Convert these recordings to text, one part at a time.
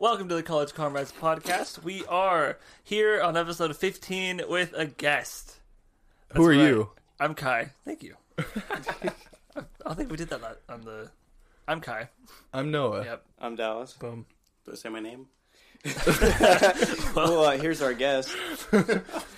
Welcome to the College Comrades podcast. We are here on episode 15 with a guest. Who are right. you? I'm Kai. Thank you. I think we did that on the. I'm Kai. I'm Noah. Yep. I'm Dallas. Boom. Do I say my name? well, uh, here's our guest.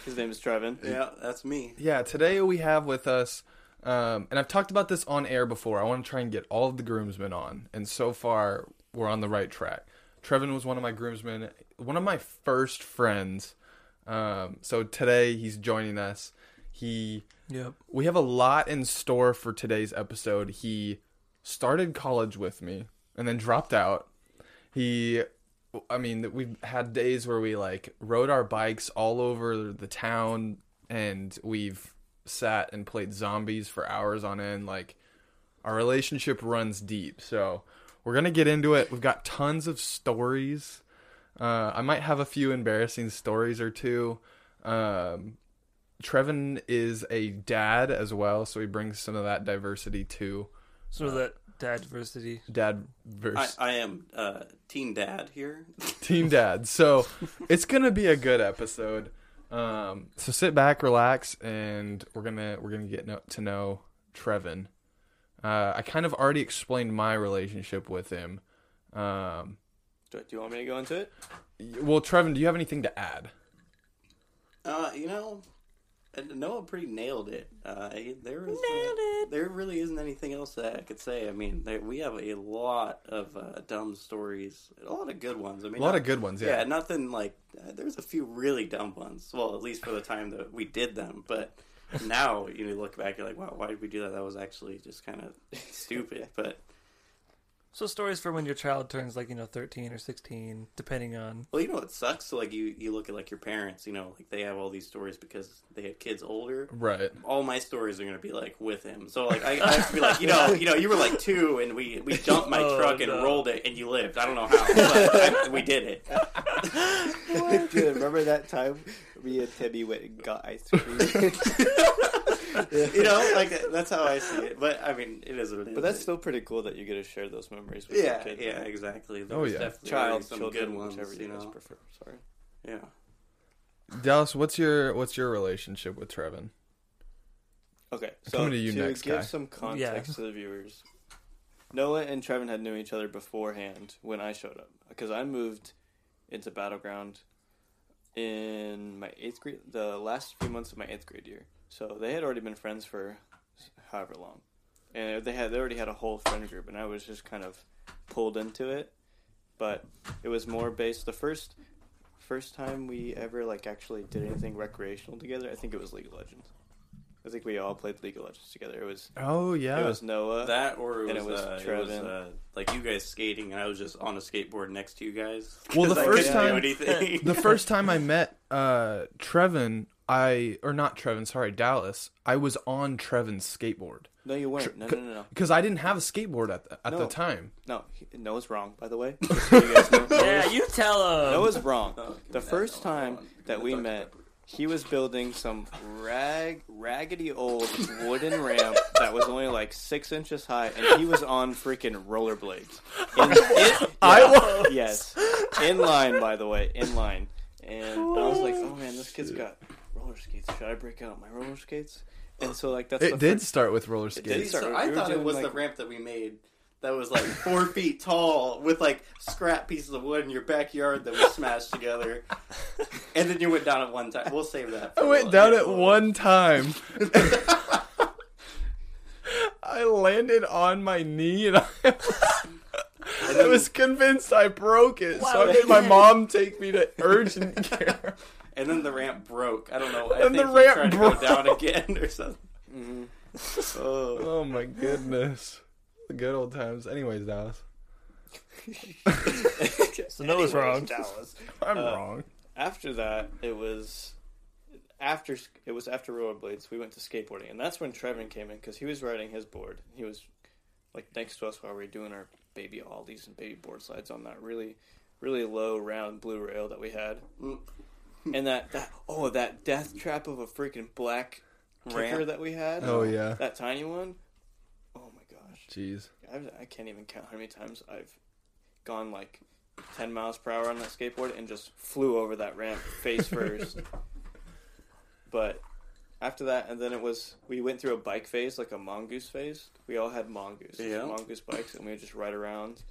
His name is Trevin. Yeah, that's me. Yeah, today we have with us, um, and I've talked about this on air before. I want to try and get all of the groomsmen on, and so far we're on the right track. Trevin was one of my groomsmen, one of my first friends. Um, so today he's joining us. He, Yep. we have a lot in store for today's episode. He started college with me and then dropped out. He I mean, we've had days where we like rode our bikes all over the town and we've sat and played zombies for hours on end. Like, our relationship runs deep. So, we're going to get into it. We've got tons of stories. Uh, I might have a few embarrassing stories or two. Um, Trevin is a dad as well, so he brings some of that diversity too. So that dad diversity. Dad I, versus I am uh, teen dad here. Team Dad. So it's gonna be a good episode. Um, so sit back, relax, and we're gonna we're gonna get no, to know Trevin. Uh, I kind of already explained my relationship with him. Um, Do, do you want me to go into it? well, Trevin, do you have anything to add? Uh, you know, uh, Noah pretty nailed it. Uh, there is uh, there really isn't anything else that I could say. I mean, there, we have a lot of uh, dumb stories, a lot of good ones. I mean, A lot not- of good ones. Yeah, Yeah. nothing like uh, there's a few really dumb ones. Well, at least for the time that we did them, but. Now you know, look back, you're like, "Wow, why did we do that? That was actually just kind of stupid." But So stories for when your child turns like, you know, 13 or 16, depending on. Well, you know what sucks? So, like you, you look at like your parents. You know, like they have all these stories because they had kids older. Right. All my stories are gonna be like with him. So like I, I have to be like, you know, you know, you were like two, and we we jumped my Oh, truck and no. rolled it, and you lived. I don't know how, but I, we did it. Dude, remember that time me and Timmy went and got ice cream? You know, like that's how I see it. But I mean, it is what it is. but that's still pretty cool that you get to share those memories with yeah, your kids. yeah, exactly. There Oh, yeah. definitely Child, some children, good ones. whichever You you guys know, prefer. Sorry. yeah. Dallas, what's your what's your relationship with Trevin? Okay, so coming to you to next, give Kai. some context to the viewers, Noah and Trevin had known each other beforehand when I showed up because I moved into Battle Ground in my eighth grade, the last few months of my eighth grade year. So they had already been friends for however long, and they had they already had a whole friend group, and I was just kind of pulled into it. But it was more based the first first time we ever like actually did anything recreational together. I think it was League of Legends. I think we all played League of Legends together. It was Oh yeah. it was Noah. That or it And was, it was uh, it was Trevin. uh, like you guys skating, and I was just on a skateboard next to you guys. Well, the I first time- the first time I met uh Trevin, I or not Trevin, sorry, Dallas. I was on Trevin's skateboard no, you weren't. No, no, no, no. because I didn't have a skateboard at the, at the No. time. No, he- Noah's wrong. By the way, Just so you guys know. Yeah, you tell him. Noah's wrong. Oh, The first time that we met, he was building some rag, raggedy old wooden ramp that was only like six inches high, and he was on freaking rollerblades. In, in- I was. yes, in line, by the way, in line. And I was like, oh man, this kid's got roller skates. Should I break out my roller skates? And so like that's It did first- start with roller did. skates. See, so start- I we were thought it doing, was the ramp that we made that was like four feet tall with like scrap pieces of wood in your backyard that we smashed together. And then you went down at one time. We'll save that. I went a- down at one time. I landed on my knee and I, I was convinced I broke it. So I Wow. made my mom take me to urgent care. And then the ramp broke. I don't know. I And think the he ramp tried to broke. go down again or something. Mhm. Oh. Oh my goodness. The good old times. Anyways, Dallas. So Noah's wrong. Dallas. I'm Uh, wrong. after that, it was after it was after rollerblades. We went to skateboarding, and that's when Trevin came in because he was riding his board. He was like next to us while we were doing our baby ollies and baby board slides on that really, really low round blue rail that we had. Mm. And that, that oh that death trap of a freaking black kicker Ramp. that we had. Oh yeah. that tiny one. Oh my gosh. Jeez. I, I can't even count how many times I've gone like ten miles per hour on that skateboard and just flew over that ramp face first. but after that, and then it was we went through a bike phase, like a mongoose phase. We all had mongoose, Yeah. mongoose bikes, and we would just ride around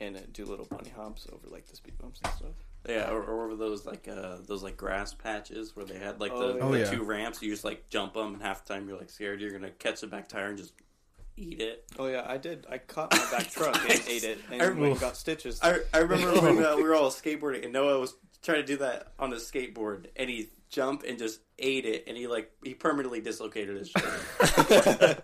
and uh, do little bunny hops over like the speed bumps and stuff. Yeah, or, or were those like uh, those like grass patches where they had like Oh, the, yeah. Oh, the yeah. two ramps? You just like jump them, and half the time you're like scared you're gonna catch the back tire and just eat it. Oh yeah, I did. I caught my back truck and ate it, and I- went got stitches. I, I remember when uh, we were all skateboarding and Noah was trying to do that on his skateboard and he jumped and just ate it and he like he permanently dislocated his shoulder.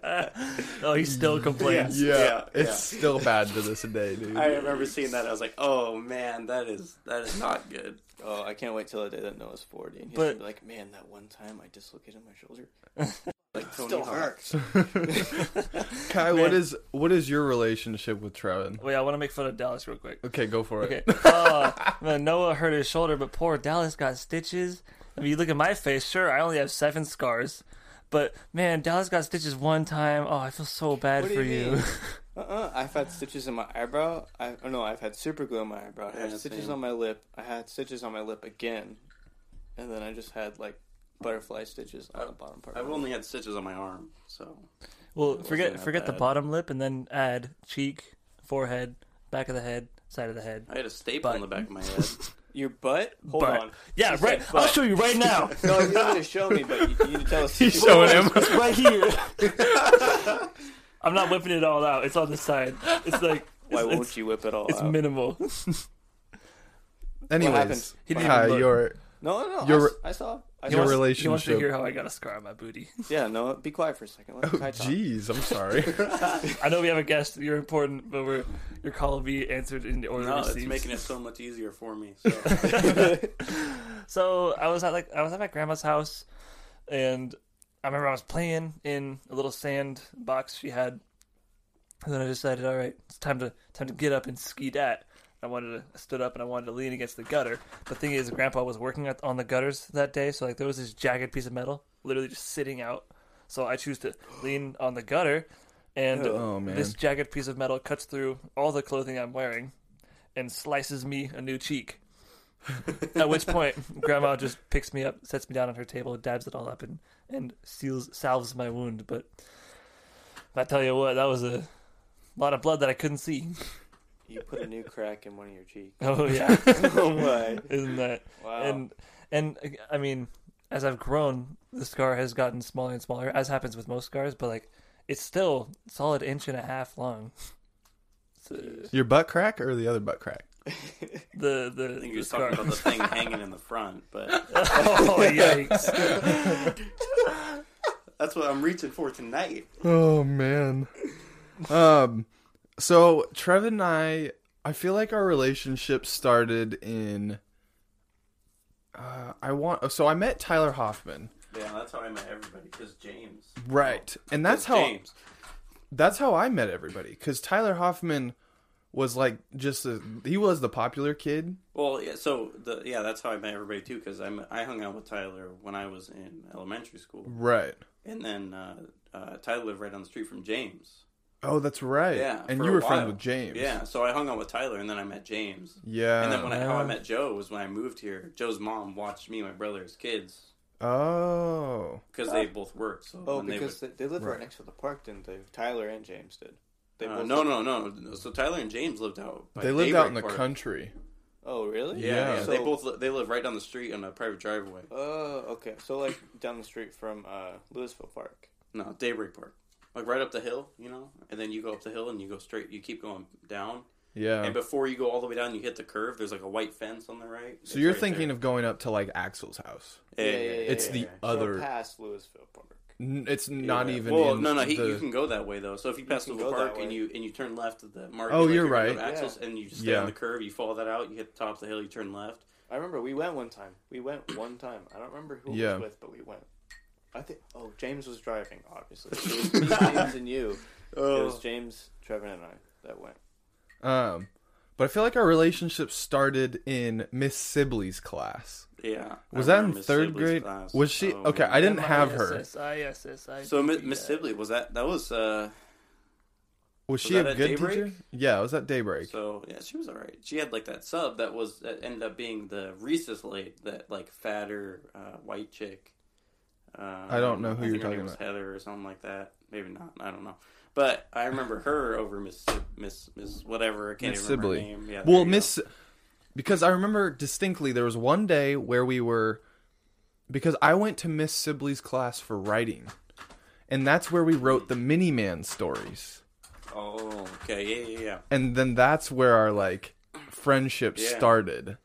oh, he still complains. Yeah, Yeah, it's yeah. still bad to this day, dude. I remember seeing that. I was like, "Oh man, that is that is not good." oh, I can't wait till the day that Noah's forty, and he's But- gonna be like, "Man, that one time I dislocated my shoulder." Like Tony Still Hawk. hurts. Kai, what Man. is what is your relationship with Trevin? Wait, I want to make fun of Dallas real quick. Okay, go for Okay. it. Uh, man, Noah hurt his shoulder, but poor Dallas got stitches. I mean, you look at my face. Sure, I only have seven scars, but man, Dallas got stitches one time. Oh, I feel so bad What do for you you. mean? Uh-uh. I've had stitches in my eyebrow. I oh no, I've had super glue on my eyebrow. I had Yeah, stitches same. on my lip. I had stitches on my lip again, and then I just had like butterfly stitches on the bottom part. I've only had stitches on my arm, so well, wasn't forget that forget the bottom lip, and then add cheek, forehead, back of the head, side of the head. I had a staple But- on the back of my head. Your butt? Hold But- on. Yeah, He right. said I'll show you right now. No, you're going to show me, but you, you need to tell us. He's showing him. Right here. I'm not whipping it all out. It's on the side. It's like Why it's, won't it's, you whip it all it's out? minimal. Anyways, happened? He didn't Kai, even look. your no, no, no. Your- I s- I, saw. I your saw. He wants- He wants to hear how I got a scar on my booty. Yeah, no. Be quiet for a second. Let Oh, jeez, I'm sorry. I know we have a guest. You're important, but we're your call will be answered in the order no, received. it's making it so much easier for me. So. So I was at like I was at my grandma's house, and I remember I was playing in a little sand box she had, and then I decided, all right, it's time to time to get up and ski dat. I wanted to I stood up and I wanted to lean against the gutter. The thing is, Grandpa was working at, on the gutters that day, so like there was this jagged piece of metal literally just sitting out. So I choose to lean on the gutter, and Oh, man. this jagged piece of metal cuts through all the clothing I'm wearing, and slices me a new cheek. At which point, Grandma just picks me up, sets me down on her table, dabs it all up, and and seals salves my wound. But I tell you what, that was a lot of blood that I couldn't see. You put a new crack in one of your cheeks. Oh yeah, oh my! isn't that? Wow. And and I mean, as I've grown, the scar has gotten smaller and smaller, as happens with most scars. But like, it's still a solid inch and a half long. So, your butt crack or the other butt crack? the the, I think you're scar. talking about the thing hanging in the front, but oh yikes! that's what I'm reaching for tonight. Oh man. Um so Trev and I I feel like our relationship started in uh I want so I met Tyler Hoffman. Yeah, that's how I met everybody. Because James, Right. And that's how James. that's how I met everybody cuz Tyler Hoffman was like just a, he was the popular kid. Well, yeah. So the yeah, that's how I met everybody too. Because I I hung out with Tyler when I was in elementary school, Right. and then uh, uh, Tyler lived right down the street from James. Oh, that's right. Yeah, And you were friends with James. Yeah, so I hung out with Tyler, and then I met James. Yeah. and then when I, how I met Joe was when I moved here. Joe's mom watched me and my brother as kids oh. because they both worked. So oh, when they because would- they, they lived right. Right. next to the park, didn't they? Tyler and James did. They uh, no, no, no, no. So Tyler and James lived out. By They lived out in the Park. country. Oh, really? Yeah, Yeah. yeah. So- they both li- they live right down the street on a private driveway. Oh, okay. So like down the street from uh, Lewisville Park. No, Daybreak Park. Like right up the hill, you know, and then you go up the hill and you go straight. You keep going down, Yeah. and before you go all the way down, you hit the curve. There's like a white fence on the right. so you're thinking of going up to like Axel's house. yeah, Yeah, yeah, yeah, yeah, It's yeah, the yeah. other So past Lewisville Park. N- It's not Yeah. even. Well, in no, no. He, the- you can go that way though. So if you pass can through the park and you and you turn left at the mark. Oh, like you're going right. to Axel's, and you just stay Yeah. on the curve. You follow that out. You hit the top of the hill. You turn left. I remember we went one time. We went one time. I don't remember who Yeah. was with, but we went. I think. Oh, James was driving. Obviously, it was me, James and you. Oh. It was James, Trevin, and I that went. Um, but I feel like our relationship started in Miss Sibley's class. Yeah. Was I that in remember Miss third Sibley's grade? class. Was she Oh, okay? I didn't have her. ISS, ISS, So Miss be Miss that. Sibley was that? That was uh, Was she that a good Daybreak? teacher? Yeah, it was at Daybreak. So yeah, she was alright. She had like that sub that was that ended up being the Reese's late, that like fatter uh, white chick. Um, I don't know who I you're talking about. Heather or something like that. Maybe not. I don't know. But I remember her over Miss Miss Miss whatever. I can't Miss even remember Sibley. her name. Yeah, well, you go. Miss, because I remember distinctly there was one day where we were, because I went to Miss Sibley's class for writing, and that's where we wrote the Miniman stories, Oh, okay, yeah, yeah, yeah. and then that's where our like friendship Yeah. started.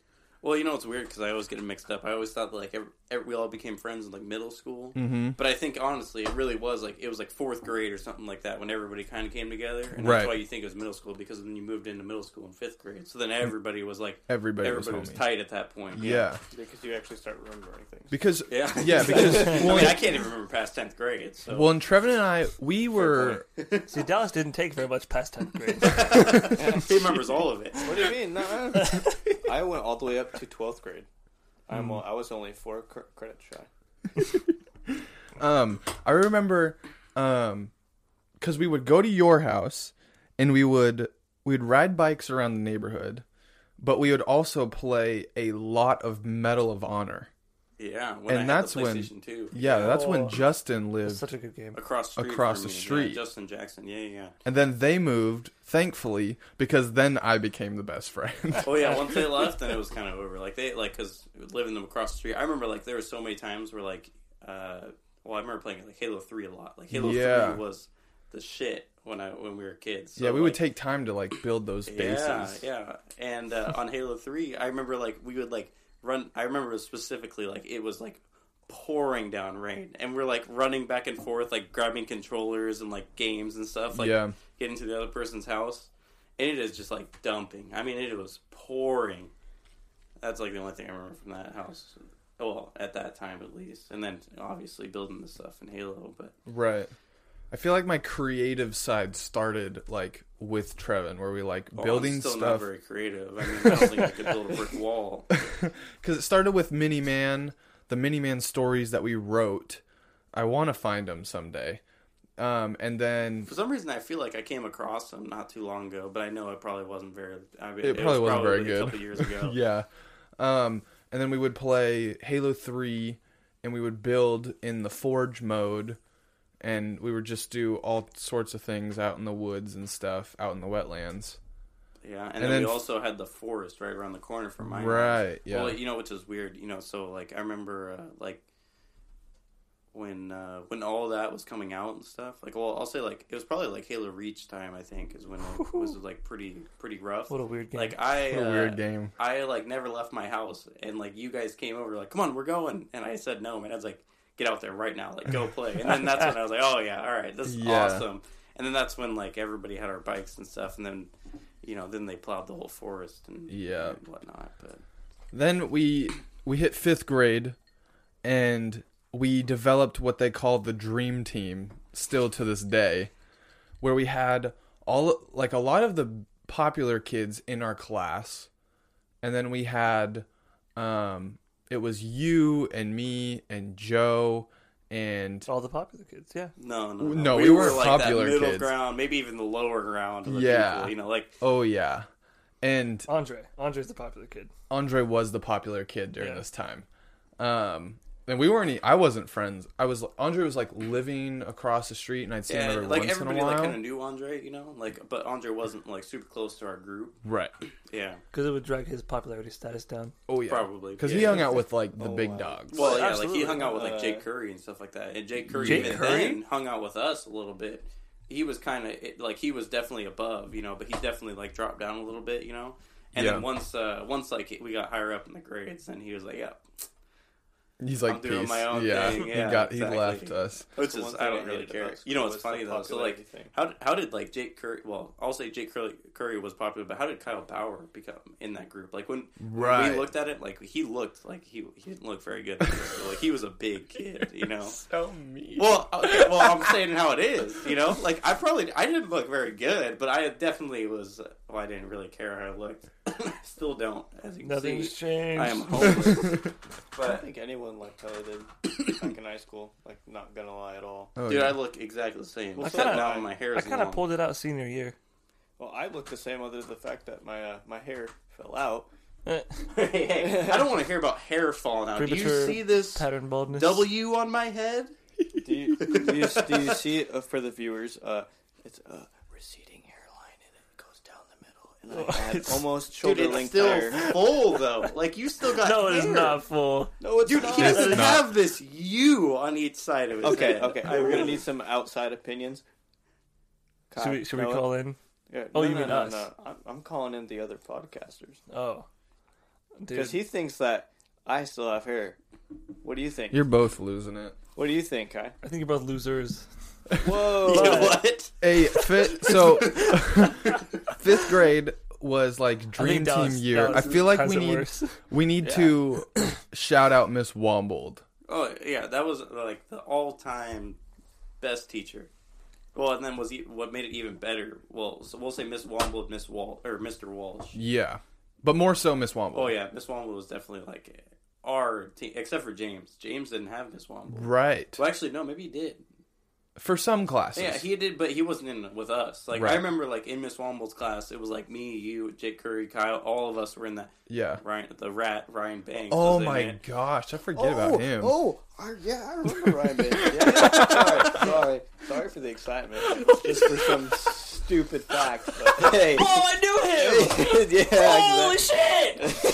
Well, you know it's weird because I always get it mixed up. I always thought that like every, every, we all became friends in like middle school, Mm-hmm. but I think honestly it really was like it was like fourth grade or something like that when everybody kind of came together, and Right. that's why you think it was middle school because then you moved into middle school in fifth grade, so then everybody was like Everybody, everybody was was, tight at that point. Yeah, because you actually start remembering things. because yeah, yeah, because I mean I can't even remember past tenth grade. So well, and Trevin and I, we were See, Dallas didn't take very much past 10th grade. he remembers all of it. What do you mean? No, I went all the way up to twelfth grade. I'm Hmm. all, I was only four cr- credits shy. Um, I remember, um, because we would go to your house, and we would we'd ride bikes around the neighborhood, but we would also play a lot of Medal of Honor. Yeah, And that's when- PlayStation 2. Yeah, that's Oh. when Justin lived, such a good game. across the street Across the me. Yeah, street. Justin Jackson. Yeah, yeah. and then they moved, thankfully, because then I became the best friend. Oh yeah, once they left, then it was kind of over. Like they like because living them across the street. I remember like there were so many times where like, uh, well, I remember playing like Halo Three a lot. Like Halo Yeah. Three was the shit when I when we were kids. So, yeah, we would take time to like build those bases. Yeah, yeah. And uh, on Halo Three, I remember like we would like run. I remember specifically like it was like pouring down rain, and we're like running back and forth, like grabbing controllers and like games and stuff. Like Yeah. getting to the other person's house, and it is just like dumping. I mean, it was pouring. That's like the only thing I remember from that house. Well, at that time at least, and then obviously building the stuff in Halo. But Right. I feel like my creative side started like with Trevin, where we like well, building I'm still not very creative. I mean, I don't think I could build a brick wall. Because it started with Miniman, the Miniman stories that we wrote. I want to find them someday. Um, and then For some reason, I feel like I came across them not too long ago, but I know it probably wasn't very. I mean, It probably was wasn't very good. A couple years ago. yeah, um, and then we would play Halo Three, and we would build in the Forge mode, and we would just do all sorts of things out in the woods and stuff, out in the wetlands. Yeah, and, And then, then we f- also had the forest right around the corner from my house. Right, yeah. Well, you know, which is weird. You know, so like I remember uh, like when uh, when all that was coming out and stuff. Like, well, I'll say like it was probably like Halo Reach time. I think is when it was like pretty pretty rough. What a weird game. Like I What a uh, weird game. I like never left my house, and like you guys came over, like, come on, we're going, and I said no. My dad's like, get out there right now, like, go play. And then that's when I was like, oh yeah, all right, this is Yeah. awesome. And then that's when like everybody had our bikes and stuff, and then you know, then they plowed the whole forest and Yeah. and whatnot. But Then we we hit fifth grade, and we developed what they call the dream team. Still to this day, where we had all like a lot of the popular kids in our class, and then we had, um, it was you and me and Joe and All the popular kids, yeah. no, no, No, we weren't like popular that middle kids. ground, maybe even the lower ground. Of the Yeah. people, you know, like oh yeah, and Andre. Andre's the popular kid. Andre was the popular kid during Yeah. this time. Um, and we weren't. I wasn't friends. I was. Andre was like living across the street, and I'd see him yeah, every like once in a everybody while. like kind of knew Andre, you know, like but Andre wasn't like super close to our group. Right. Yeah, Because it would drag his popularity status down. Oh yeah. Probably, because yeah. he hung out with like the Oh, big wow. dogs. Well, yeah, Absolutely. like he hung out with like Uh, Jake Curry and stuff like that, and Jake Curry Jake even Curry? then hung out with us a little bit. He was kind of like he was definitely above, you know, but he definitely like dropped down a little bit, you know. And Yeah. then once, uh, once like we got higher up in the grades, and he was like, "Yeah, He's like I'm doing peace. my own yeah. thing. Yeah, he got. exactly. He left us. which is I don't really care." You know what's funny though? So like, popularity thing. how how did like Jake Curry? Well, I'll say Jake Curry, Curry was popular, but how did Kyle Bauer become in that group? Like when, when Right. we looked at it, like he looked like he he didn't look very good. like he was a big kid, you know. So mean. Well, okay, well, I'm saying how it is, you know. Like I probably I didn't look very good, but I definitely was well, I didn't really care how I looked. I still don't, as you can Nothing's see. changed. I am homeless. But I don't but think anyone liked how I did back in high school. Like, not gonna lie at all. Oh, dude, yeah. I look exactly the same. Well, Except so- now my hair I is kind of pulled it out senior year. Well, I look the same other than the fact that my uh, my hair fell out. Eh, Hey, I don't want to hear about hair falling out. Do you see this pattern baldness. W on my head? Do you, do you, do you see it uh, for the viewers? Uh, it's a receding hairline and it goes down the middle. And I had It's- almost Dude, shoulder it's length still hair. full though. Like you still got No, it is hair. not full. No, it's not full. Dude, not. he doesn't not. have this U on each side of his Okay, head. okay. We're gonna need some outside opinions. Should we, should we Noah? call in? Yeah, Oh, no, you no, mean no, us. No. I'm, I'm calling in the other podcasters Oh, dude. because he thinks that I still have hair. What do you think? You're both losing it. What do you think, Kai? I think you're both losers. Whoa! You know what? Hey, fit. So fifth grade was like dream team Dallas- year. Dallas I feel like we need worse. we need Yeah. to shout out Miss Wombold. Oh yeah, that was like the all-time best teacher. Well, and then was e- what made it even better. Well, so we'll say Miss Womble, Miss Wall, or Mr. Walsh. Yeah, but more so Miss Wombold. Oh yeah, Miss Womble was definitely like our team, except for James. James didn't have Miss Womble. Right. Well, actually, no, maybe he did. For some classes. Yeah, he did, but he wasn't in with us. Like Right. I remember, like in Miss Womble's class, it was like me, you, Jake Curry, Kyle. All of us were in that. Yeah. Ryan, the rat, Ryan Banks. Oh my it. gosh, I forget about oh, him. Oh, I, yeah, I remember Ryan Bates. Yeah, sorry, sorry, sorry for the excitement. Just for some stupid fact. But hey, Oh, I knew him! yeah, Holy exactly.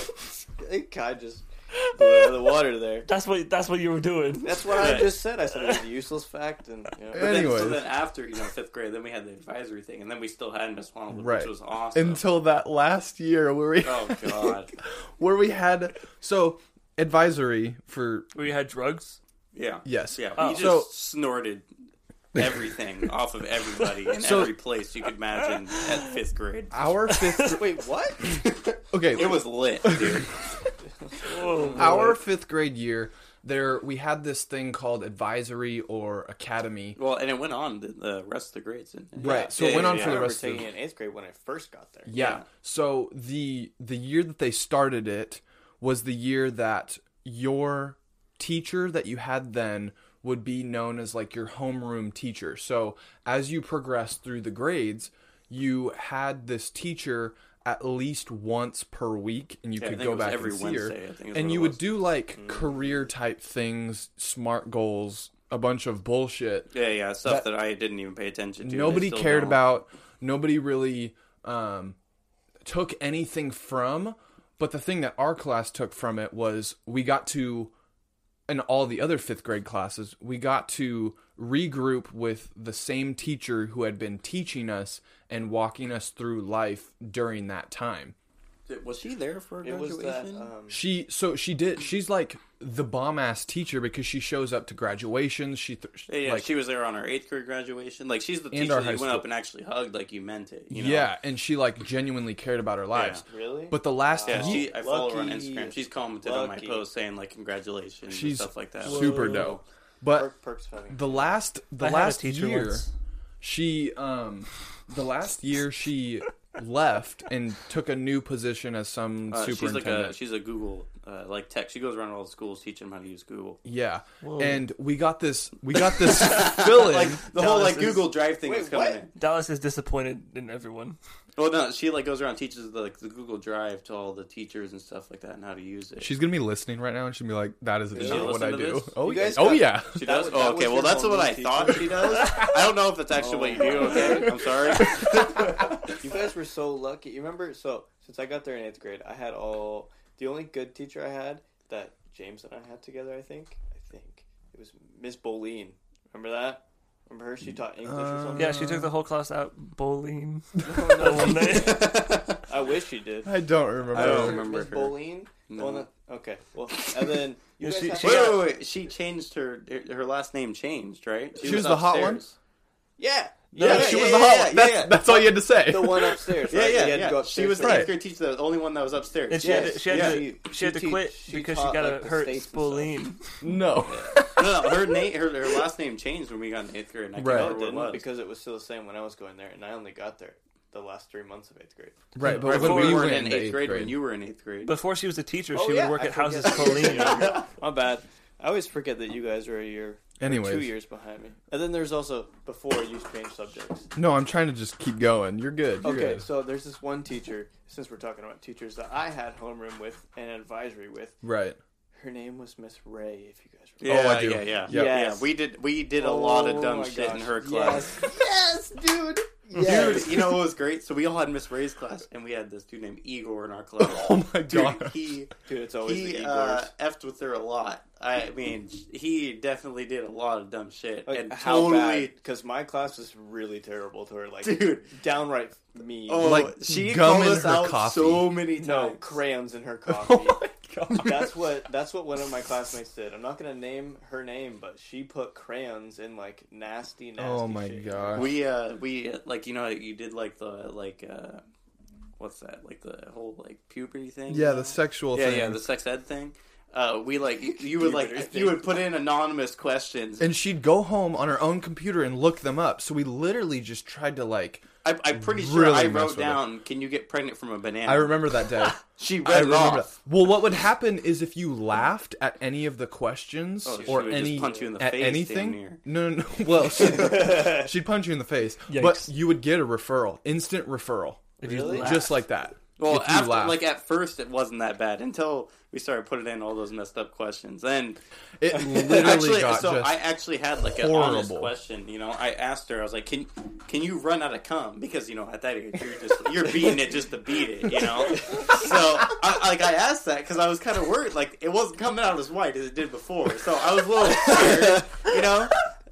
shit! Kai just blew the water there. That's what that's what you were doing. That's what I just said. I said it was a useless fact, and you know, But then, so then after you know fifth grade, then we had the advisory thing, and then we still had Miss Womble, Right. which was awesome. Until that last year where we oh god, where we had so advisory for we had drugs. yeah, yes. yeah. Oh. We just So- snorted everything off of everybody in So- every place you could imagine at fifth grade. Our fifth wait, what? Okay, It was lit, dude. Oh, our fifth grade year there we had this thing called advisory or academy. well, and it went on the, the rest of the grades. didn't it? Right. So it went yeah, on yeah. for I the remember rest of taking it in eighth grade when I first got there. Yeah. Yeah. So the the year that they started it was the year that your teacher that you had then would be known as like your homeroom teacher. So as you progressed through the grades, you had this teacher at least once per week and you Yeah, could go back every and see her. And you would do like career type things, smart goals, a bunch of bullshit Yeah, yeah, stuff That- that, I didn't even pay attention to. Nobody cared don't. about nobody really um, took anything from but the thing that our class took from it was we got to and all the other fifth grade classes we got to regroup with the same teacher who had been teaching us and walking us through life during that time Was she there for It was graduation? that. Um, she so she did she's like the bomb ass teacher because she shows up to graduations she th- yeah, yeah, like she was there on her eighth grade graduation. Like she's the teacher our that you went school. up and actually hugged like you meant it. You know? yeah and she like genuinely cared about her lives really? but the last Yeah, she, I follow her on Instagram. She's commented on my post saying like congratulations She's and stuff like that. super Whoa. dope but Perk, perks having. the last the I last teacher year once. she um the last year she left and took a new position as some Uh, she's like superintendent a she's a Google uh, like tech. She goes around all the schools teaching them how to use Google. yeah Whoa. and we got this we got this fill in Like the whole like is- Google Drive thing Wait, is coming what? in. Dallas is disappointed in everyone. Well, no, she like goes around and teaches the, like the Google Drive to all the teachers and stuff like that and how to use it. she's gonna be listening right now and she'll be like that is Does not what listen I to do this? oh You yeah guys oh got- yeah She That does. was- oh, okay. was Well, your that's what I homeroom thought teacher? she does. I don't know if that's actually what you do. Oh. Okay, I'm sorry. You guys were so lucky. You remember? So since I got there in eighth grade, I had all the only good teacher I had that James and I had together. I think. I think it was Miss Boleen. Remember that? Remember her? She taught English or uh, something. Yeah, she took the whole class out bowling. No, no, one day. I wish she did. I don't remember I don't remember Miss her. Boleen. No. One that- okay. Well, and then you Yeah, guys she- had- she Wait, got- wait, wait. She changed her her last name changed, right? She was the hot one? yeah. Yeah, Yeah, she yeah, was yeah, the hot yeah, one that's, yeah. that's all you had to say The one upstairs. Yeah, right? yeah, You had to go yeah. upstairs She was the Right. eighth grade teacher, the only one that was upstairs. And she had to, she had yeah. to, She- she had to quit she because she got like, a the hurt states and spleen. no no, no, her name, her, her last name changed when we got in eighth grade. And I Right. it didn't it was. because it was still the same when I was going there, and I only got there the last three months of eighth grade. Right, but Right, when we we weren't in into eighth grade, when you were in eighth grade. Before she was a teacher, Oh, she would work at houses forget. Colleen. My bad. I always forget that you guys are a year, or Anyways. two years behind me. And then there's also before you change subjects. No, I'm trying to just keep going. You're good. You're Okay, good. so there's this one teacher. Since we're talking about teachers that I had homeroom with and advisory with, Right. her name was Miss Ray. If you guys yeah, Oh, I do. yeah, yeah, Yep. yeah. Yes. We did we did a lot of Oh dumb my shit in her class. Yes, yes dude. Dude, you know what was great? So we all had Miss Ray's class, and we had this dude named Igor in our class. Oh my Dude, god. he Dude, it's always the he Igors. uh, effed with her a lot. I mean, he definitely did a lot of dumb shit, Like, and how totally, bad? Because my class was really terrible to her. Like, dude. downright mean. Oh, Like, she gum called us her out coffee. so many times. no crayons in her coffee. Oh my god. that's what that's what one of my classmates did. I'm not gonna name her name, but she put crayons in like nasty, nasty. Oh my shit. god. We uh we like you know you did like the like uh what's that like the whole like puberty thing Yeah, the sexual yeah thing. yeah the sex ed thing uh we like you, you would like you would put in anonymous questions and she'd go home on her own computer and look them up. So we literally just tried to like. I, I'm pretty sure Really I wrote with it. down can you get pregnant from a banana I remember that day. she read I it off That. Well, what would happen is if you laughed at any of the questions Oh, she or would just any punch you in the at face, anything, no, no, no. Well, she'd, she'd punch you in the face, but you would get a referral, instant referral, Really? just like that. Well after laughed. like at first it wasn't that bad until we started putting in all those messed up questions then It literally actually, got so I actually had like an honest question. You know, I asked her. I was like, "Can can you run out of cum?" Because you know, at that age, you're just you're beating it just to beat it. You know. So, I, like, I asked that because I was kind of worried. Like, it wasn't coming out as white as it did before. So I was a little scared. You know.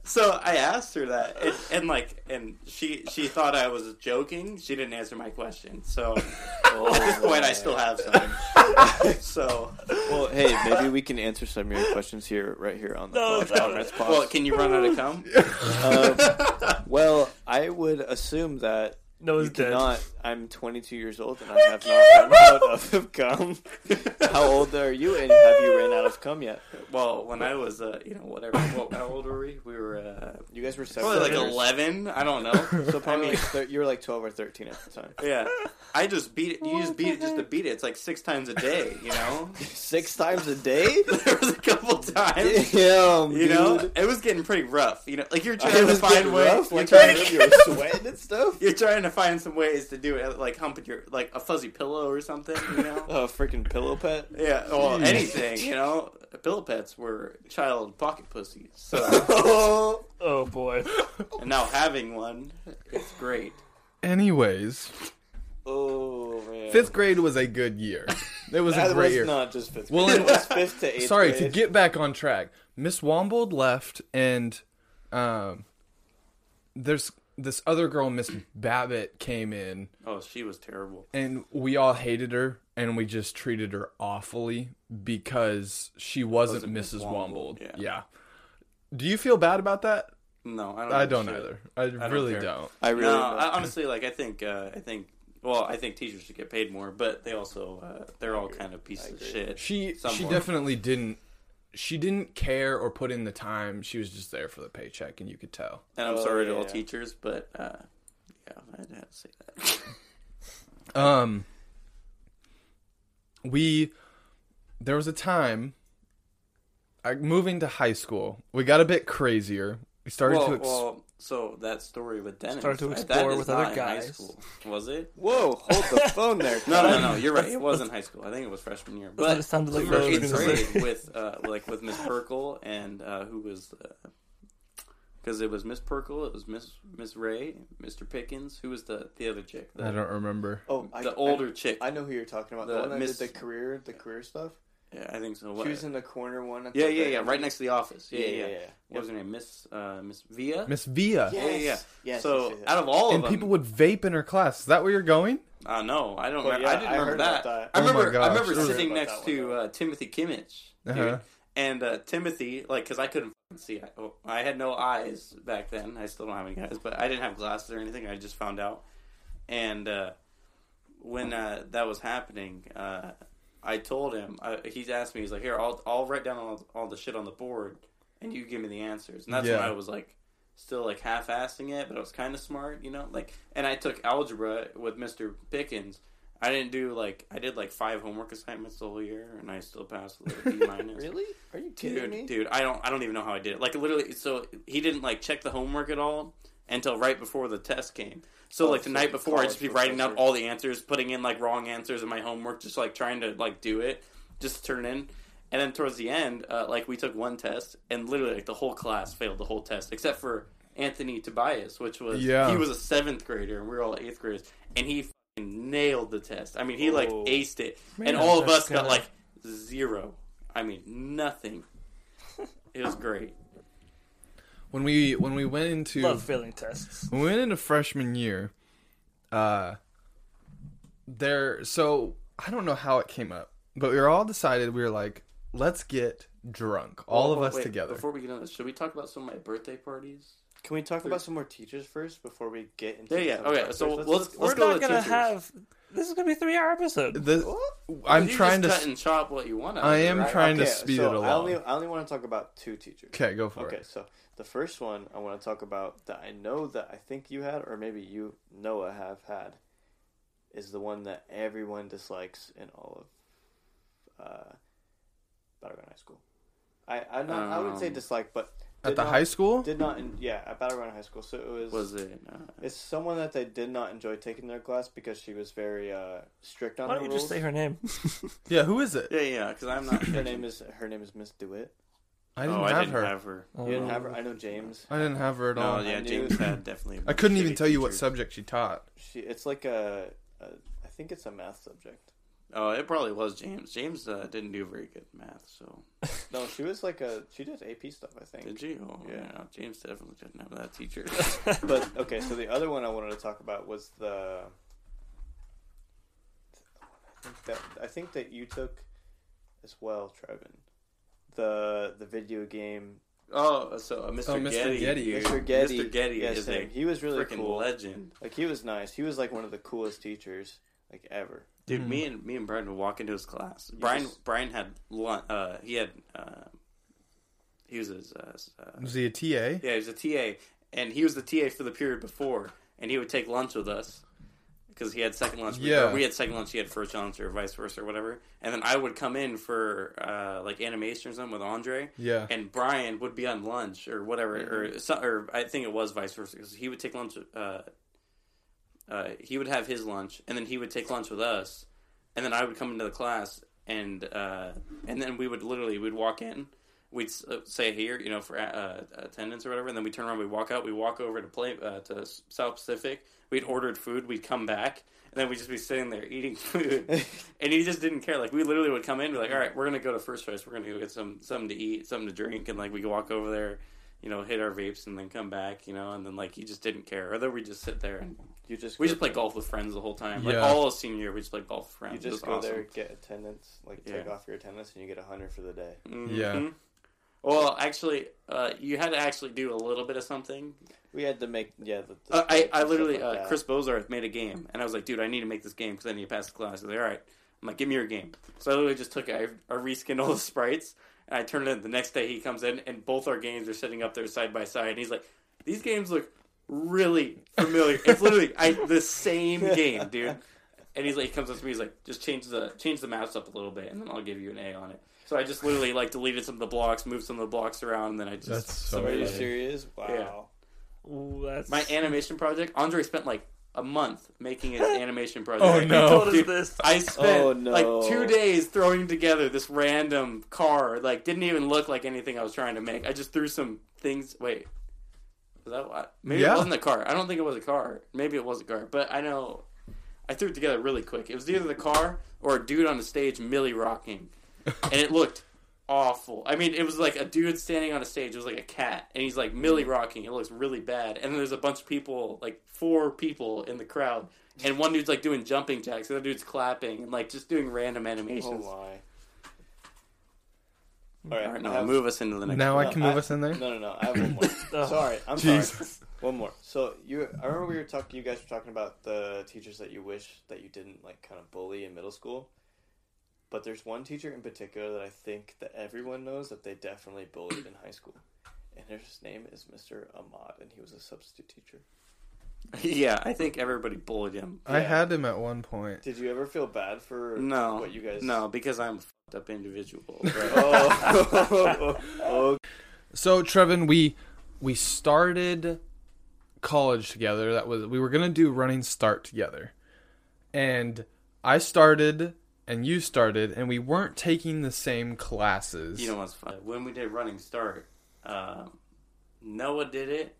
So I asked her that, and, and like, and she she thought I was joking. She didn't answer my question. So at this point, I still have some. so, Well, hey, maybe we can answer some of your questions here, right here on the No, Pause no. Well, can you run out of cum? Um, well, I would assume that No, you it's dead. cannot. I'm 22 years old and I have not run out of cum. How old are you, and have you ran out of cum yet? Well, when I was, uh, you know, whatever. What, how old were we? We were uh, You guys were probably like eleven. I don't know. So probably I mean- thir- you were like 12 or 13 at the time. Yeah, I just beat it. You just beat it just to beat it. It's like six times a day. You know. Six times a day? there was a couple times. Damn, You know, it was getting pretty rough. You know, like you're trying to find ways. rough, You're like trying you to were sweating and stuff. You're trying to find some ways to do it, like humping your like a fuzzy pillow or something. You know. a freaking pillow pet. Yeah, well, anything, you know. Pillow pets were child pocket pussies. So, Oh, Oh boy. and now having one, it's great. Anyways, oh man. fifth grade was a good year. It was a great was year. not just fifth. Well, grade. and- it was fifth to eighth. Sorry to get back on track. Miss Wombold left, and um, there's this other girl, Miss Babbitt, came in, Oh, she was terrible. and we all hated her, and we just treated her awfully because she wasn't, Wasn't Mrs. Wombold, Wombold. yeah. Do you feel bad about that? No, I don't. I don't shit. either. I, don't really care. don't. I really. no, don't. I, honestly, like I think, uh, I think, well, I think teachers should get paid more, but they also, uh, they're all kind of pieces of shit. She she Somewhat. definitely didn't. She didn't care or put in the time. She was just there for the paycheck, and you could tell. and I'm Oh, sorry yeah, to all teachers, but uh, yeah, I had to say that. Um, we there was a time. I, moving to high school, we got a bit crazier. We started well, to. Ex- well, so that story with Dennis Started to uh, that explore is with not other in high guys. school. Was it? Whoa! Hold the phone there. No, no, no. You're right. It wasn't high school. I think it was freshman year. what it But sounded like we were what I was eighth gonna say. grade with uh, like with Miss Perkle and uh, who was because it was Miss Perkle, it was Miss Miss Ray, Mr. Pickens. Who was the the other chick? The, I don't remember. Oh, I, the older chick. I, I know who you're talking about. The, The one that Miss- did the career, the career stuff. Yeah, I think so. She was in the corner one. At yeah, the yeah, yeah. Right next to the office. Yeah, yeah. yeah. yeah. What was her name? Miss uh, Miss Via. Miss Via. Yes. Yeah, yeah, yeah. Yes, so yes, yes, yes. out of all And of them, and people would vape in her class. Is that where you're going? Uh, no, I don't. Well, remember. yeah, I didn't I remember that. that. I Oh remember. I remember I heard sitting about next to uh, Timothy Kimmich, dude. Uh-huh. and uh, Timothy, like, because I couldn't see. I, oh, I had no eyes back then. I still don't have any eyes, but I didn't have glasses or anything. I just found out. And uh, when uh, that was happening, uh, I told him. Uh, he's asked me. He's like, "Here, I'll I'll write down all, all the shit on the board, and you give me the answers." And that's when I was like, still like half-assing it, but I was kind of smart, you know. Like, and I took algebra with Mr. Pickens. I didn't do like I did like five homework assignments the whole year, and I still passed with a B minus. Really? Are you kidding dude, me? dude, I don't, I don't even know how I did it. Like literally, so he didn't like check the homework at all until right before the test came. So Oh, like the so night before, I'd just be writing down professor. all the answers, putting in like wrong answers in my homework, just like trying to like do it, just turn in. And then towards the end, uh, like we took one test, and literally like the whole class failed the whole test except for Anthony Tobias, which was Yeah. he was a seventh grader, and we were all eighth graders, and he fucking nailed the test. I mean, he like Oh. aced it, Man, and all of that's us got good. like zero. I mean, nothing. It was great. When we when we went into Love failing tests. when we went into freshman year, uh, there. So I don't know how it came up, but we were all decided we were like, let's get drunk, all of us wait, together. Before we get on this, should we talk about some of my birthday parties? Can we talk about some more teachers first before we get into? Yeah, yeah. some Okay, topics? so let's- let's We're go not to gonna teachers. have. This is gonna be a three-hour episode. The- I'm You trying to. just cut and chop what you want. out I it, am right? trying to Okay, speed so it along. I only I only want to talk about two teachers. Okay, go for it. Okay, it. so the first one I want to talk about that I know that I think you had, or maybe you Noah have had, is the one that everyone dislikes in all of uh, Battle Ground High School. I I not I wouldn't say Um, dislike, but At the not- high school, did not en- yeah at Battle Ground High School. So it was Was it? Uh, it's someone that they did not enjoy taking their class because she was very uh, strict on Why don't you rules. just say her name? yeah. Who is it? yeah, yeah. Because I'm not. Her name is her name is Miss Dewitt. I didn't oh, have I didn't her. have her. You didn't have her. I know James. I didn't have her at No, all. yeah, I knew- James had definitely. I couldn't even shitty tell you what subject she taught. She it's like a, a I think it's a math subject. Oh, it probably was James. James uh, didn't do very good math, so No, she was like a she did AP stuff. I think. did you? Oh, Yeah. yeah. James definitely didn't have that teacher. But okay, so the other one I wanted to talk about was the. I think that I think that you took, as well, Trevin. The the video game oh, so uh, Mr. Oh, Mr. Getty, Getty. Mr. Getty. Mr. Getty yes, is him. a he was really freaking cool. legend. Like he was nice. He was like one of the coolest teachers like ever. Dude, Mhm. me and me and Brian would walk into his class. Brian Brian had lunch. Uh, he had uh, he was his uh, uh, Was he a TA? yeah he was a TA, and he was the TA for the period before, and he would take lunch with us because he had second lunch. We- Yeah. we had second lunch. He had first lunch, or vice versa, or whatever. And then I would come in for uh, like animation or something with Andre, Yeah. and Brian would be on lunch or whatever, or or I think it was vice versa because he would take lunch. Uh, uh, he would have his lunch, and then he would take lunch with us, and then I would come into the class, and uh, and then we would literally we'd walk in, we'd uh, say here, you know, for uh, attendance or whatever, and then we turn around, we walk out, we walk over to play uh, to South Pacific. We'd ordered food, we'd come back, and then we'd just be sitting there eating food, and he just didn't care. Like we literally would come in, be like, all right, we're gonna go to First Choice, we're gonna go get some something to eat, something to drink, and like we could walk over there. You know, hit our vapes and then come back. You know, and then like he just didn't care. Or then we just sit there and You just we just play golf with friends the whole time. Like all of senior year, we just play golf with friends. You just go awesome. there, get attendance, like take off your attendance, and you get a hundred for the day. Mhm. Yeah. Well, actually, uh, you had to actually do a little bit of something. We had to make yeah. The, the Uh, I, I literally, like uh. Chris Bozarth made a game, and I was like, dude, I need to make this game because I need to pass the class. He's like, all right. I'm like, give me your game. So I literally just took. I, I reskinned all the sprites, and I turned it in. The next day he comes in, and both our games are sitting up there side by side. And he's like, these games look really familiar. it's literally I, the same game, dude. And he's like, he comes up to me, he's like, just change the change the maps up a little bit, and then I'll give you an A on it. So I just literally like deleted some of the blocks, moved some of the blocks around, and then I just That's so Are you serious? Wow. Ooh, that's my animation project. Andre spent like a month making his animation project. Oh, He no. told us Dude, this. I spent Oh, no. like two days throwing together this random car. Like didn't even look like anything I was trying to make. I just threw some things. Wait, was that what? Maybe Yeah. it wasn't a car. I don't think it was a car. Maybe it was a car. But I know I threw it together really quick. It was either the car or a dude on the stage millie rocking, and it looked awful. I mean, it was like a dude standing on a stage. It was like a cat, and he's like millie mm. rocking. It looks really bad. And then there's a bunch of people, like four people in the crowd, and one dude's like doing jumping jacks. The other dude's clapping and like just doing random oh, animations. Oh my. All All right, now I no, have- move us into the next. Now one. I can No, move I- us in there. No, no, no. I have one more. Oh. Sorry, I'm sorry. One more. So you, I remember we were talking. You guys were talking about the teachers that you wish that you didn't like, kind of bully in middle school. But there's one teacher in particular that I think that everyone knows that they definitely bullied in high school, and his name is Mr. Ahmad, and he was a substitute teacher. yeah, I think everybody bullied him. I Yeah. had him at one point. Did you ever feel bad for No, what you guys? no, because I'm a fucked up individual. Oh, oh, So Trevin, we we started college together. That was we were gonna do running start together, and I started and you started, and we weren't taking the same classes. You know what's fun? When we did running start, um, Noah did it,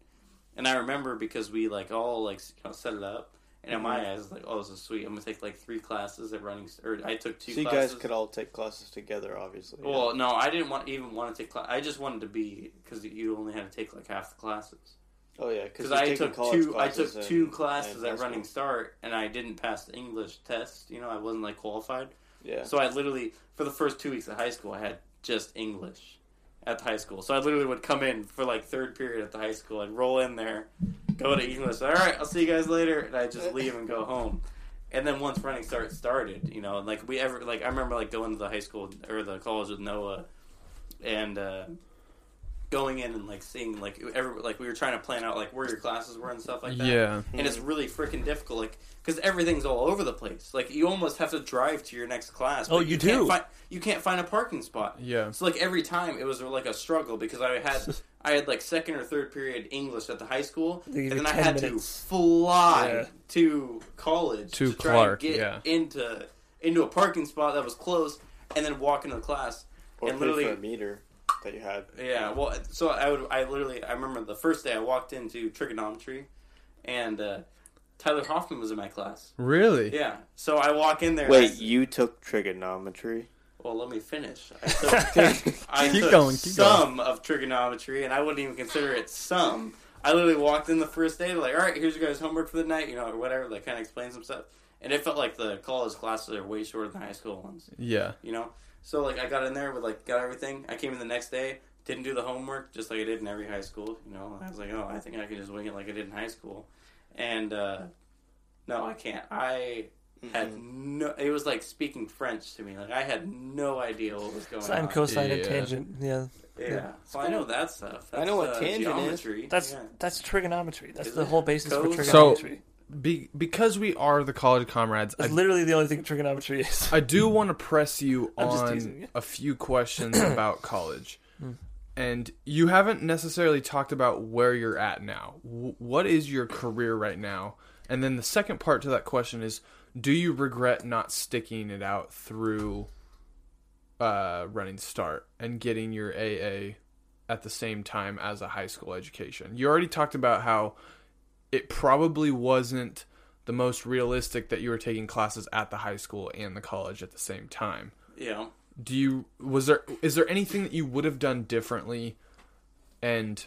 and I remember because we like all like you know, set it up, and in my Mm-hmm. eyes, like, oh, this is sweet. I'm gonna take like three classes at running. St- or I took two. so you classes. guys could all take classes together, obviously. yeah. Well, no, I didn't want even want to take. Cl- I just wanted to be because you only had to take like half the classes. Oh yeah, Because I took two. I took classes two classes at running start, and I didn't pass the English test. You know, I wasn't like qualified. Yeah. So I literally, for the first two weeks of high school, I had just English at the high school. So I literally would come in for like third period at the high school. I'd roll in there, go to English. All right, I'll see you guys later, and I just leave and go home. And then once running start started, you know, like we ever like I remember like going to the high school or the college with Noah, and uh, going in and like seeing like every like we were trying to plan out like where your classes were and stuff like that yeah, and it's really freaking difficult like because everything's all over the place like you almost have to drive to your next class Oh, but you can't do? fi- you can't find a parking spot yeah. so like every time it was like a struggle because i had i had like second or third period english at the high school and then i had minutes. to fly Yeah. to college To try Clark, and get yeah. into into a parking spot that was close, and then walk into the class or and pay literally- for a meter that you had. yeah, well, so I would, I literally, I remember the first day I walked into trigonometry, and uh, Tyler Hoffman was in my class. Really? Yeah, so I walk in there. and I Wait, you took trigonometry? well, let me finish. I took, I Keep took going, keep some of trigonometry, and I wouldn't even consider it some. I literally walked in the first day, like, all right, here's your guys' homework for the night, you know, or whatever. Like, kind of explain some stuff, and it felt like the college classes are way shorter than high school ones. Yeah. you know. So like I got in there with like got everything. I came in the next day, didn't do the homework just like I did in every high school. You know, I was like, oh, I think I can just wing it like I did in high school. And uh, no, I can't. I had Mm-hmm. no. It was like speaking French to me. Like I had no idea what was going on. Sine, on. cosine, and Yeah. tangent. Yeah, Yeah, so I know that stuff. That's, I know what uh, tangent is. geometry. that's yeah. that's trigonometry. That's Is the it? whole basis for Cos- trigonometry. Be, because we are the college comrades, That's I, literally the only thing trigonometry is. I do want to press you I'm just teasing on you. a few questions about college. Hmm. And you haven't necessarily talked about where you're at now. W- what is your career right now? And then the second part to that question is do you regret not sticking it out through uh, running start and getting your AA at the same time as a high school education? You already talked about how it probably wasn't the most realistic that you were taking classes at the high school and the college at the same time. yeah. Do you was there is there anything that you would have done differently and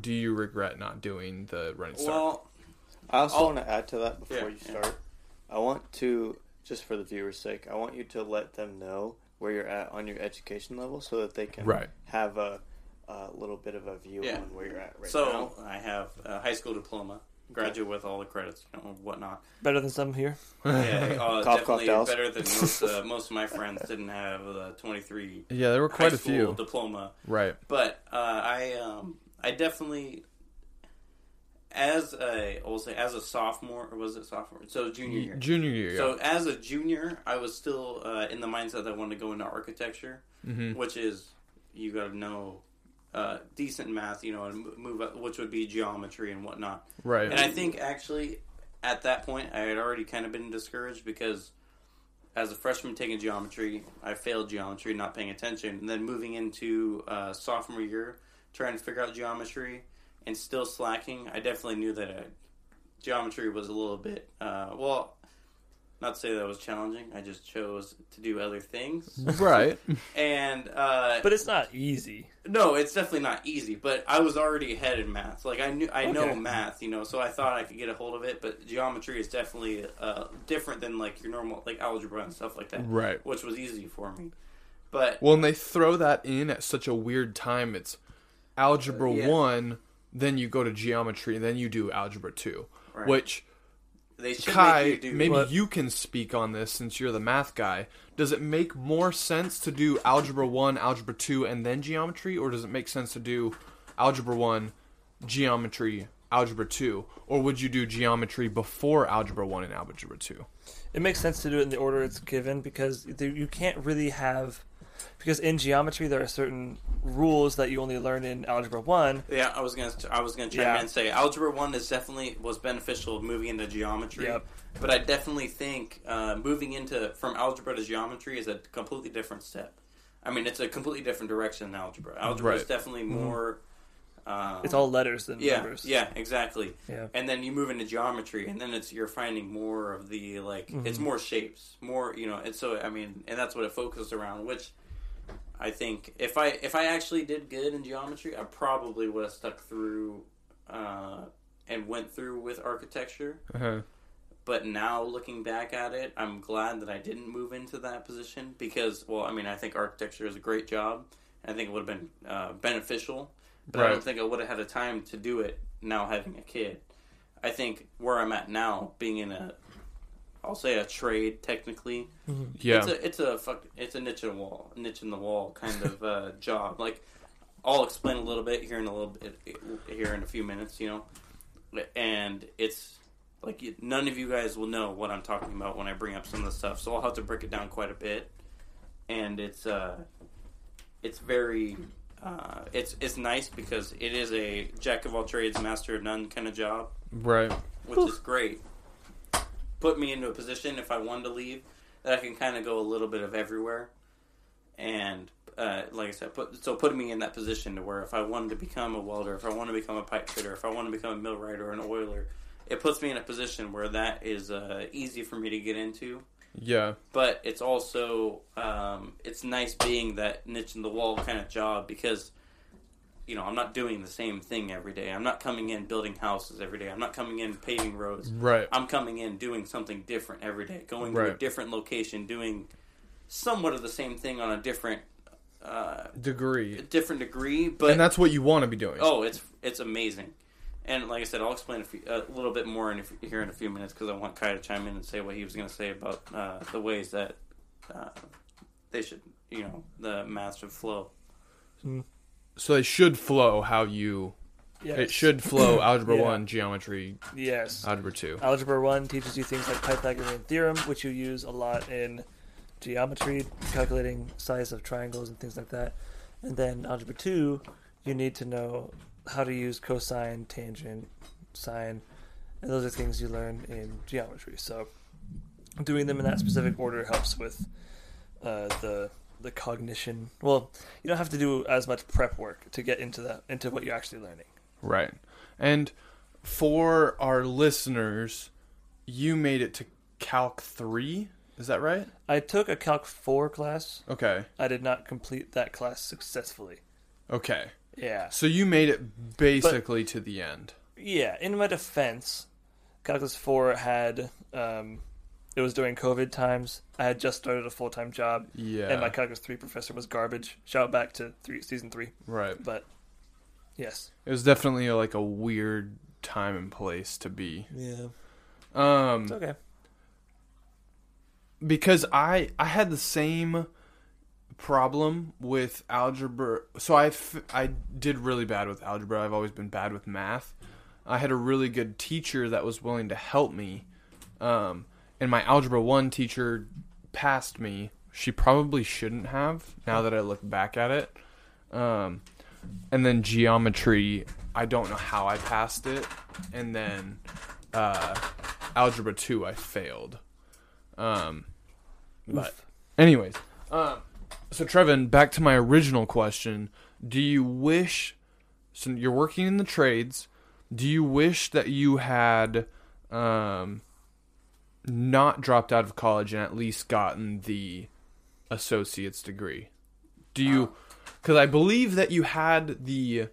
do you regret not doing the running start? Well, I also I'll- want to add to that before Yeah, you yeah. start. I want to, just for the viewers' sake, I want you to let them know where you're at on your education level so that they can Right. have a, a little bit of a view Yeah. on where you're at right so now. I have a high school diploma, graduate with all the credits, you know, whatnot. Better than some here. Yeah, uh, Cough, cough, definitely Dallas. better than most. Uh, most of my friends didn't have the 23 yeah, there were quite high a few. diploma, Right. but uh, I um, I definitely as a we'll say as a sophomore or was it sophomore? So junior year. Junior year. So as a junior, I was still uh, in the mindset that I wanted to go into architecture, hmm which is you got to know uh, decent math, you know, and move up, which would be geometry and whatnot. Right. And I think actually at that point I had already kind of been discouraged because as a freshman taking geometry, I failed geometry, not paying attention, and then moving into uh, sophomore year trying to figure out geometry and still slacking. I definitely knew that uh, geometry was a little bit uh, well. Not to say that was challenging. I just chose to do other things, right. and uh, But it's not easy. no, it's definitely not easy, but I was already ahead in math. Like I knew, I know math, you know, so I thought I could get a hold of it. But geometry is definitely uh, different than like your normal like algebra and stuff like that, Right. which was easy for me. But Well, and they throw that in at such a weird time. It's algebra Yeah. 1, then you go to geometry, then you do algebra 2, Right. which they should Kai, make you do maybe What? you can speak on this since you're the math guy. Does it make more sense to do algebra 1, algebra 2 and then geometry or does it make sense to do algebra 1, geometry, algebra 2, or would you do geometry before algebra 1 and algebra 2? It makes sense to do it in the order it's given because you can't really have because in geometry there are certain rules that you only learn in algebra 1 Yeah, I was gonna I was gonna chime Yeah. in and say algebra one is definitely was beneficial moving into geometry. Yep. But I definitely think uh, moving into from algebra to geometry is a completely different step. I mean, it's a completely different direction than algebra. Algebra is definitely more. Um, it's all letters and yeah, numbers yeah, exactly. yeah And then you move into geometry, and then it's you're finding more of the like it's Mhm. more shapes, more you know. And so I mean, and that's what it focused around. Which I think if I if I actually did good in geometry, I probably would have stuck through uh, and went through with architecture. Uh-huh. But now looking back at it, I'm glad that I didn't move into that position because, well, I mean, I think architecture is a great job. I think it would have been uh, beneficial, but I don't think I would have had the time to do it now having a kid. I think where I'm at now, being in a, I'll say a trade technically, Yeah. it's a it's a fuck it's a niche in the wall, niche in the wall kind of uh, job. Like I'll explain a little bit here in a little bit here in a few minutes, you know, and it's like none of you guys will know what I'm talking about when I bring up some of the stuff, so I'll have to break it down quite a bit. And it's uh, it's very uh, it's it's nice because it is a jack of all trades, master of none kind of job right. which is great. Put me into a position if I wanted to leave that I can kind of go a little bit of everywhere, and uh, like I said, put so put me in that position to where if I wanted to become a welder, if I want to become a pipe fitter, if I want to become a millwright or an oiler, it puts me in a position where that is uh, easy for me to get into. Yeah. But it's also um, it's nice being that niche in the wall kind of job because you know I'm not doing the same thing every day. I'm not coming in building houses every day. I'm not coming in paving roads. Right. I'm coming in doing something different every day, going to a different location, doing somewhat of the same thing on a different uh, Degree. different degree. But and that's what you want to be doing. oh, it's it's amazing. And like I said, I'll explain a, few, a little bit more in a, here in a few minutes because I want Kai to chime in and say what he was going to say about uh, the ways that uh, they should, you know, the math should flow. So they should flow how you. yes. It should flow algebra Yeah. 1, geometry, yes algebra 2. Algebra 1 teaches you things like Pythagorean theorem, which you use a lot in geometry, calculating size of triangles and things like that. And then Algebra 2, you need to know how to use cosine, tangent, sine, and those are things you learn in geometry. So doing them in that specific order helps with uh, the the cognition. Well, you don't have to do as much prep work to get into that into what you're actually learning. Right. And for our listeners, you made it to Calc 3. Is that right? I took a Calc 4 class. Okay. I did not complete that class successfully. Okay. Yeah. So you made it basically to the end. Yeah, in my defense, Calculus 4 had, um, it was during COVID times. I had just started a full time job, Yeah. and my Calculus 3 professor was garbage. Shout out back to three, season 3. right. But, yes. It was definitely like a weird time and place to be. Yeah. Um It's okay. because I I had the same problem with algebra. So I f- I did really bad with algebra. I've always been bad with math. I had a really good teacher that was willing to help me. Um, and my algebra 1 teacher passed me. She probably shouldn't have now that I look back at it. Um, and then geometry, I don't know how I passed it. And then uh, algebra 2 I failed. Um, but Oof. anyways, um, so Trevin, back to my original question: Do you wish? So you're working in the trades. Do you wish that you had um, not dropped out of college and at least gotten the associate's degree? Do you? Because I believe that you had the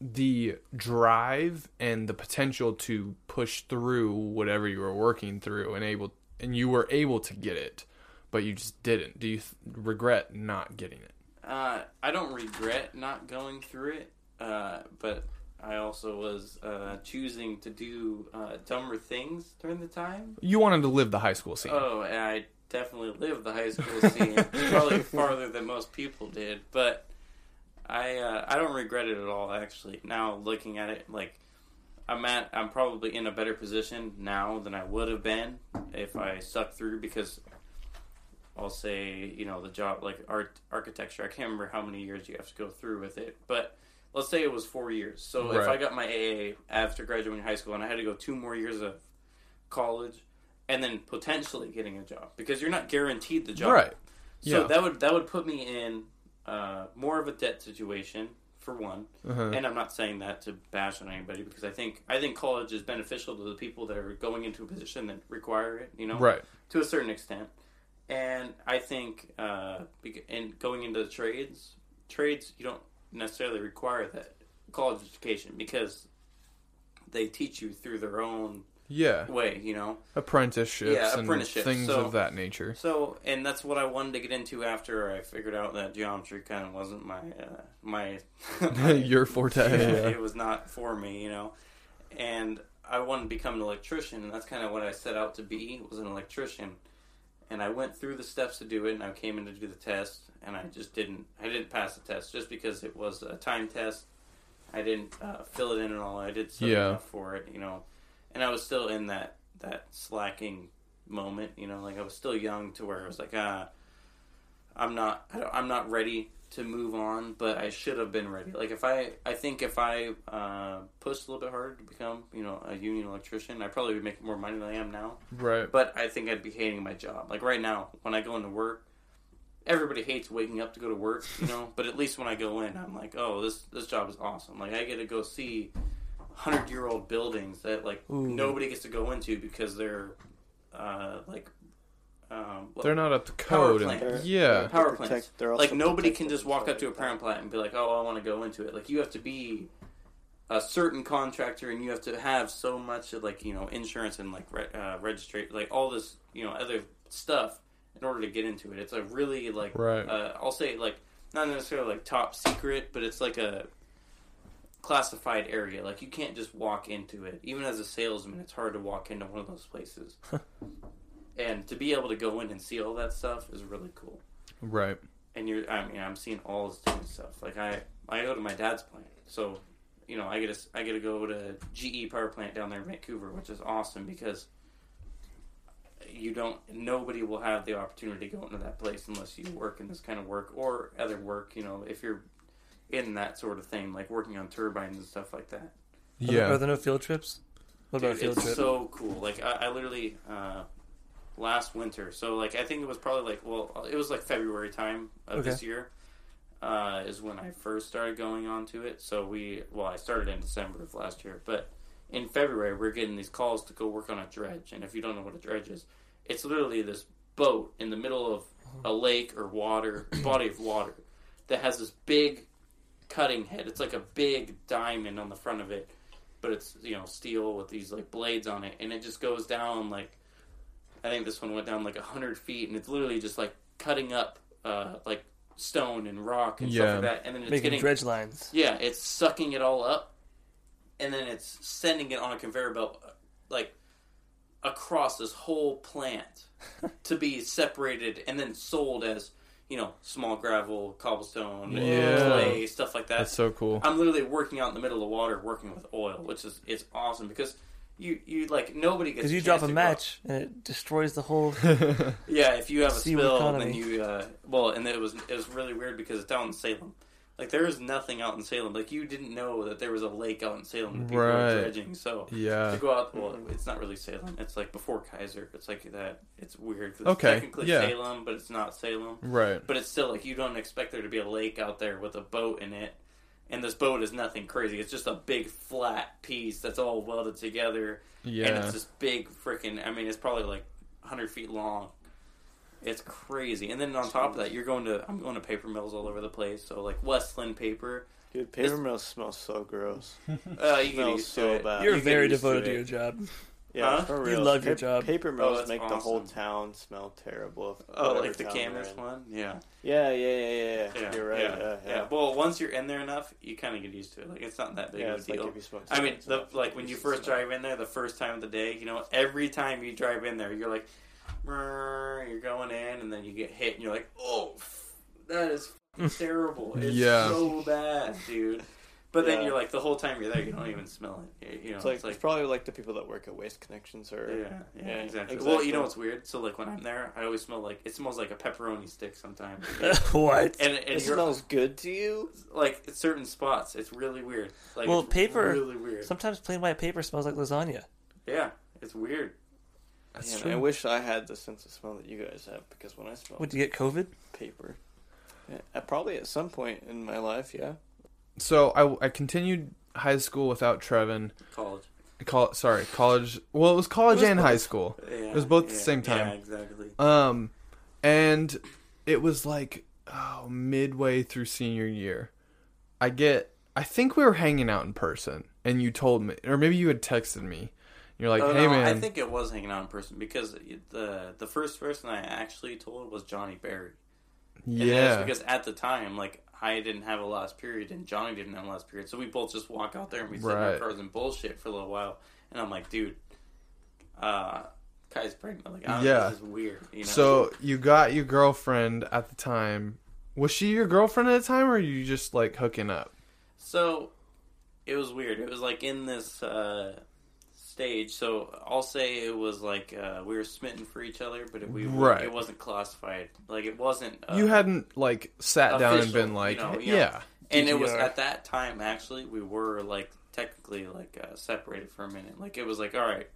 the drive and the potential to push through whatever you were working through and able and you were able to get it but you just didn't do you th- regret not getting it Uh, I don't regret not going through it, uh, but I also was uh, choosing to do uh, dumber things during the time. you wanted to live the high school scene Oh, and I definitely lived the high school scene, probably farther than most people did. But I uh, I don't regret it at all. Actually, now looking at it, like I'm at, I'm probably in a better position now than I would have been if I stuck through because I'll say you know the job like art architecture. I can't remember how many years you have to go through with it, but let's say it was four years. So if I got my AA after graduating high school and I had to go two more years of college and then potentially getting a job because you're not guaranteed the job. Right. So Yeah. that would that would put me in uh, more of a debt situation for one. Uh-huh. And I'm not saying that to bash on anybody because I think I think college is beneficial to the people that are going into a position that require it. You know, Right. to a certain extent. And I think, uh, and going into the trades, trades you don't necessarily require that college education because they teach you through their own Yeah. way. You know, Apprenticeships Yeah, and apprenticeships. things So- of that nature. so, and that's what I wanted to get into after I figured out that geometry kind of wasn't my uh, my, my Your forte. Yeah. it was not for me, you know. And I wanted to become an electrician, and that's kind of what I set out to be was an electrician. And I went through the steps to do it, and I came in to do the test, and I just didn't. I didn't pass the test just because it was a time test. I didn't uh, fill it in at all. I did study Yeah. enough for it, you know. And I was still in that that slacking moment, you know. Like I was still young to where I was like, ah, I'm not. I don't, I'm not ready to move on, but I should have been ready. Like if I, I think if I uh, pushed a little bit harder to become, you know, a union electrician, I probably would make more money than I am now. Right. But I think I'd be hating my job. Like right now, when I go into work, everybody hates waking up to go to work, you know. but at least when I go in, I'm like, oh, this this job is awesome. Like I get to go see hundred year old buildings that like Ooh. nobody gets to go into because they're uh, like. Um, They're not up to Power code. plant. And, They're- yeah. Power protect- plants. they're like nobody can just walk up to a like power plant and be like, "Oh, I want to go into it." Like you have to be a certain contractor, and you have to have so much of like you know insurance and like re- uh, registry, like all this you know other stuff in order to get into it. It's a really like Right. uh, I'll say like not necessarily like top secret, but it's like a classified area. Like you can't just walk into it. Even as a salesman, it's hard to walk into one of those places. and to be able to go in and see all that stuff is really cool Right. and you're I mean I'm seeing all this different stuff. Like I I go to my dad's plant, so you know I get to I get to go to GE power plant down there in Vancouver, which is awesome because you don't nobody will have the opportunity to go into that place unless you work in this kind of work or other work. You know if you're in that sort of thing, like working on turbines and stuff like that. Are there, Yeah. are there no field trips? What about a Dude, field it's trip? so cool. Like I, I literally uh, last winter. So like I think it was probably like well it was like February time of Okay. this year uh, is when I first started going on to it. So we well I started in December of last year, but in February we're getting these calls to go work on a dredge. And if you don't know what a dredge is, it's literally this boat in the middle of a lake or water body of water that has this big cutting head. It's like a big diamond on the front of it, but it's you know steel with these like blades on it, and it just goes down like I think this one went down like a hundred feet, and it's literally just like cutting up uh, like stone and rock and Yeah. stuff like that, and then it's Making getting dredge lines. yeah, it's sucking it all up, and then it's sending it on a conveyor belt, like across this whole plant to be separated and then sold as you know small gravel, cobblestone, Yeah. clay, stuff like that. That's so cool. I'm literally working out in the middle of water, working with oil, which is it's awesome because you you like nobody gets Because you drop a match and it destroys the whole. yeah, if you have a Seaward spill, economy. then you uh, well, and it was it was really weird because it's down in Salem. Like there is nothing out in Salem. Like you didn't know that there was a lake out in Salem that people Right. were dredging. So yeah. to go out, well, it's not really Salem. It's like before Keizer. It's like that. It's weird. 'cause Okay, technically yeah. Salem, but it's not Salem. Right. But it's still like you don't expect there to be a lake out there with a boat in it. And this boat is nothing crazy. It's just a big flat piece that's all welded together Yeah. and it's this big freaking. I mean, it's probably like 100 feet long. It's crazy. And then on top of that, you're going to. I'm going to paper mills all over the place. So like Westland paper. Dude, paper This- mills smell so gross. Uh, you Smells so it. bad. You're You very devoted to, it. your job. Yeah, Huh? for You real. love your job. Paper mills that's make the whole town smell terrible. Oh, like the town Camas one. Yeah. Yeah, yeah, yeah, yeah, yeah. Yeah, You're right. Yeah, Yeah, yeah. yeah. Well, once you're in there enough, you kind of get used to it. Like it's not that big Yeah, of it's a deal. like if you smoke. I mean, the, like when you first drive in there, the first time of the day, you know, every time you drive in there, you're like, you're going in, and then you get hit, and you're like, oh, that is terrible. It's Yeah. so bad, dude. But then you're like, the whole time you're there, you don't even smell it. You know, It's like, it's like it's probably like the people that work at Waste Connections or yeah, yeah, Yeah, exactly. exactly. Well, you know what's weird? So like when I'm there, I always smell like it smells like a pepperoni stick sometimes. what? and and it smells good to you. like at certain spots, it's really weird. Like Well, it's paper- really weird. Sometimes plain white paper smells like lasagna. yeah, it's weird. That's Man, true. I wish I had the sense of smell that you guys have because when I smell Would you get COVID? paper, yeah, uh, probably at some point in my life, yeah. So I, I continued high school without Trevin. College. Col- sorry, college. Well, it was college It was and high school. Yeah, It was both at the same time. Yeah, exactly. Um, and it was like oh, midway through senior year. I get. I think we were hanging out in person, and you told me, or maybe you had texted me. You're like, oh, "Hey, no, man." I think it was hanging out in person because the the first person I actually told was Johnny Barry. And yeah, because at the time, like I didn't have a last period and Johnny didn't have a last period, so we both just walk out there and we sit in our cars and bullshit for a little while. And I'm like, dude, uh, Kai's pregnant. Like, Yeah. this is weird. You know? So you got your girlfriend at the time. Was she your girlfriend at the time, or you just like hooking up? So it was weird. It was like in this uh, stage. So I'll say it was like uh, we were smitten for each other, but it, we Right. it wasn't classified. Like it wasn't. Uh, you hadn't like sat down and been like, you know, yeah. yeah. and it was at that time actually we were like technically like uh, separated for a minute. Like it was like all right,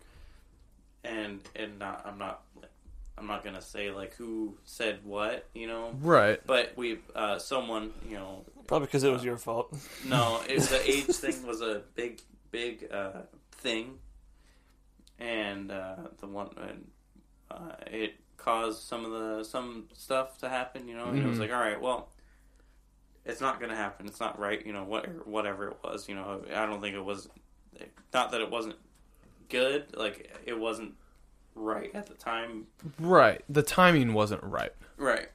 and and not, I'm not like, I'm not gonna say like who said what, you know. right. But we, uh, someone, you know, Probably because it was your fault. no, it, the age thing was a big, big uh, thing, and uh, the one and, uh, it caused some of the some stuff to happen. You know, and it was Mhm. like, all right, well, it's not going to happen. It's not right. You know, what whatever it was. You know, I don't think it was. Not that it wasn't good. Like it wasn't right at the time. Right. The timing wasn't right. Right.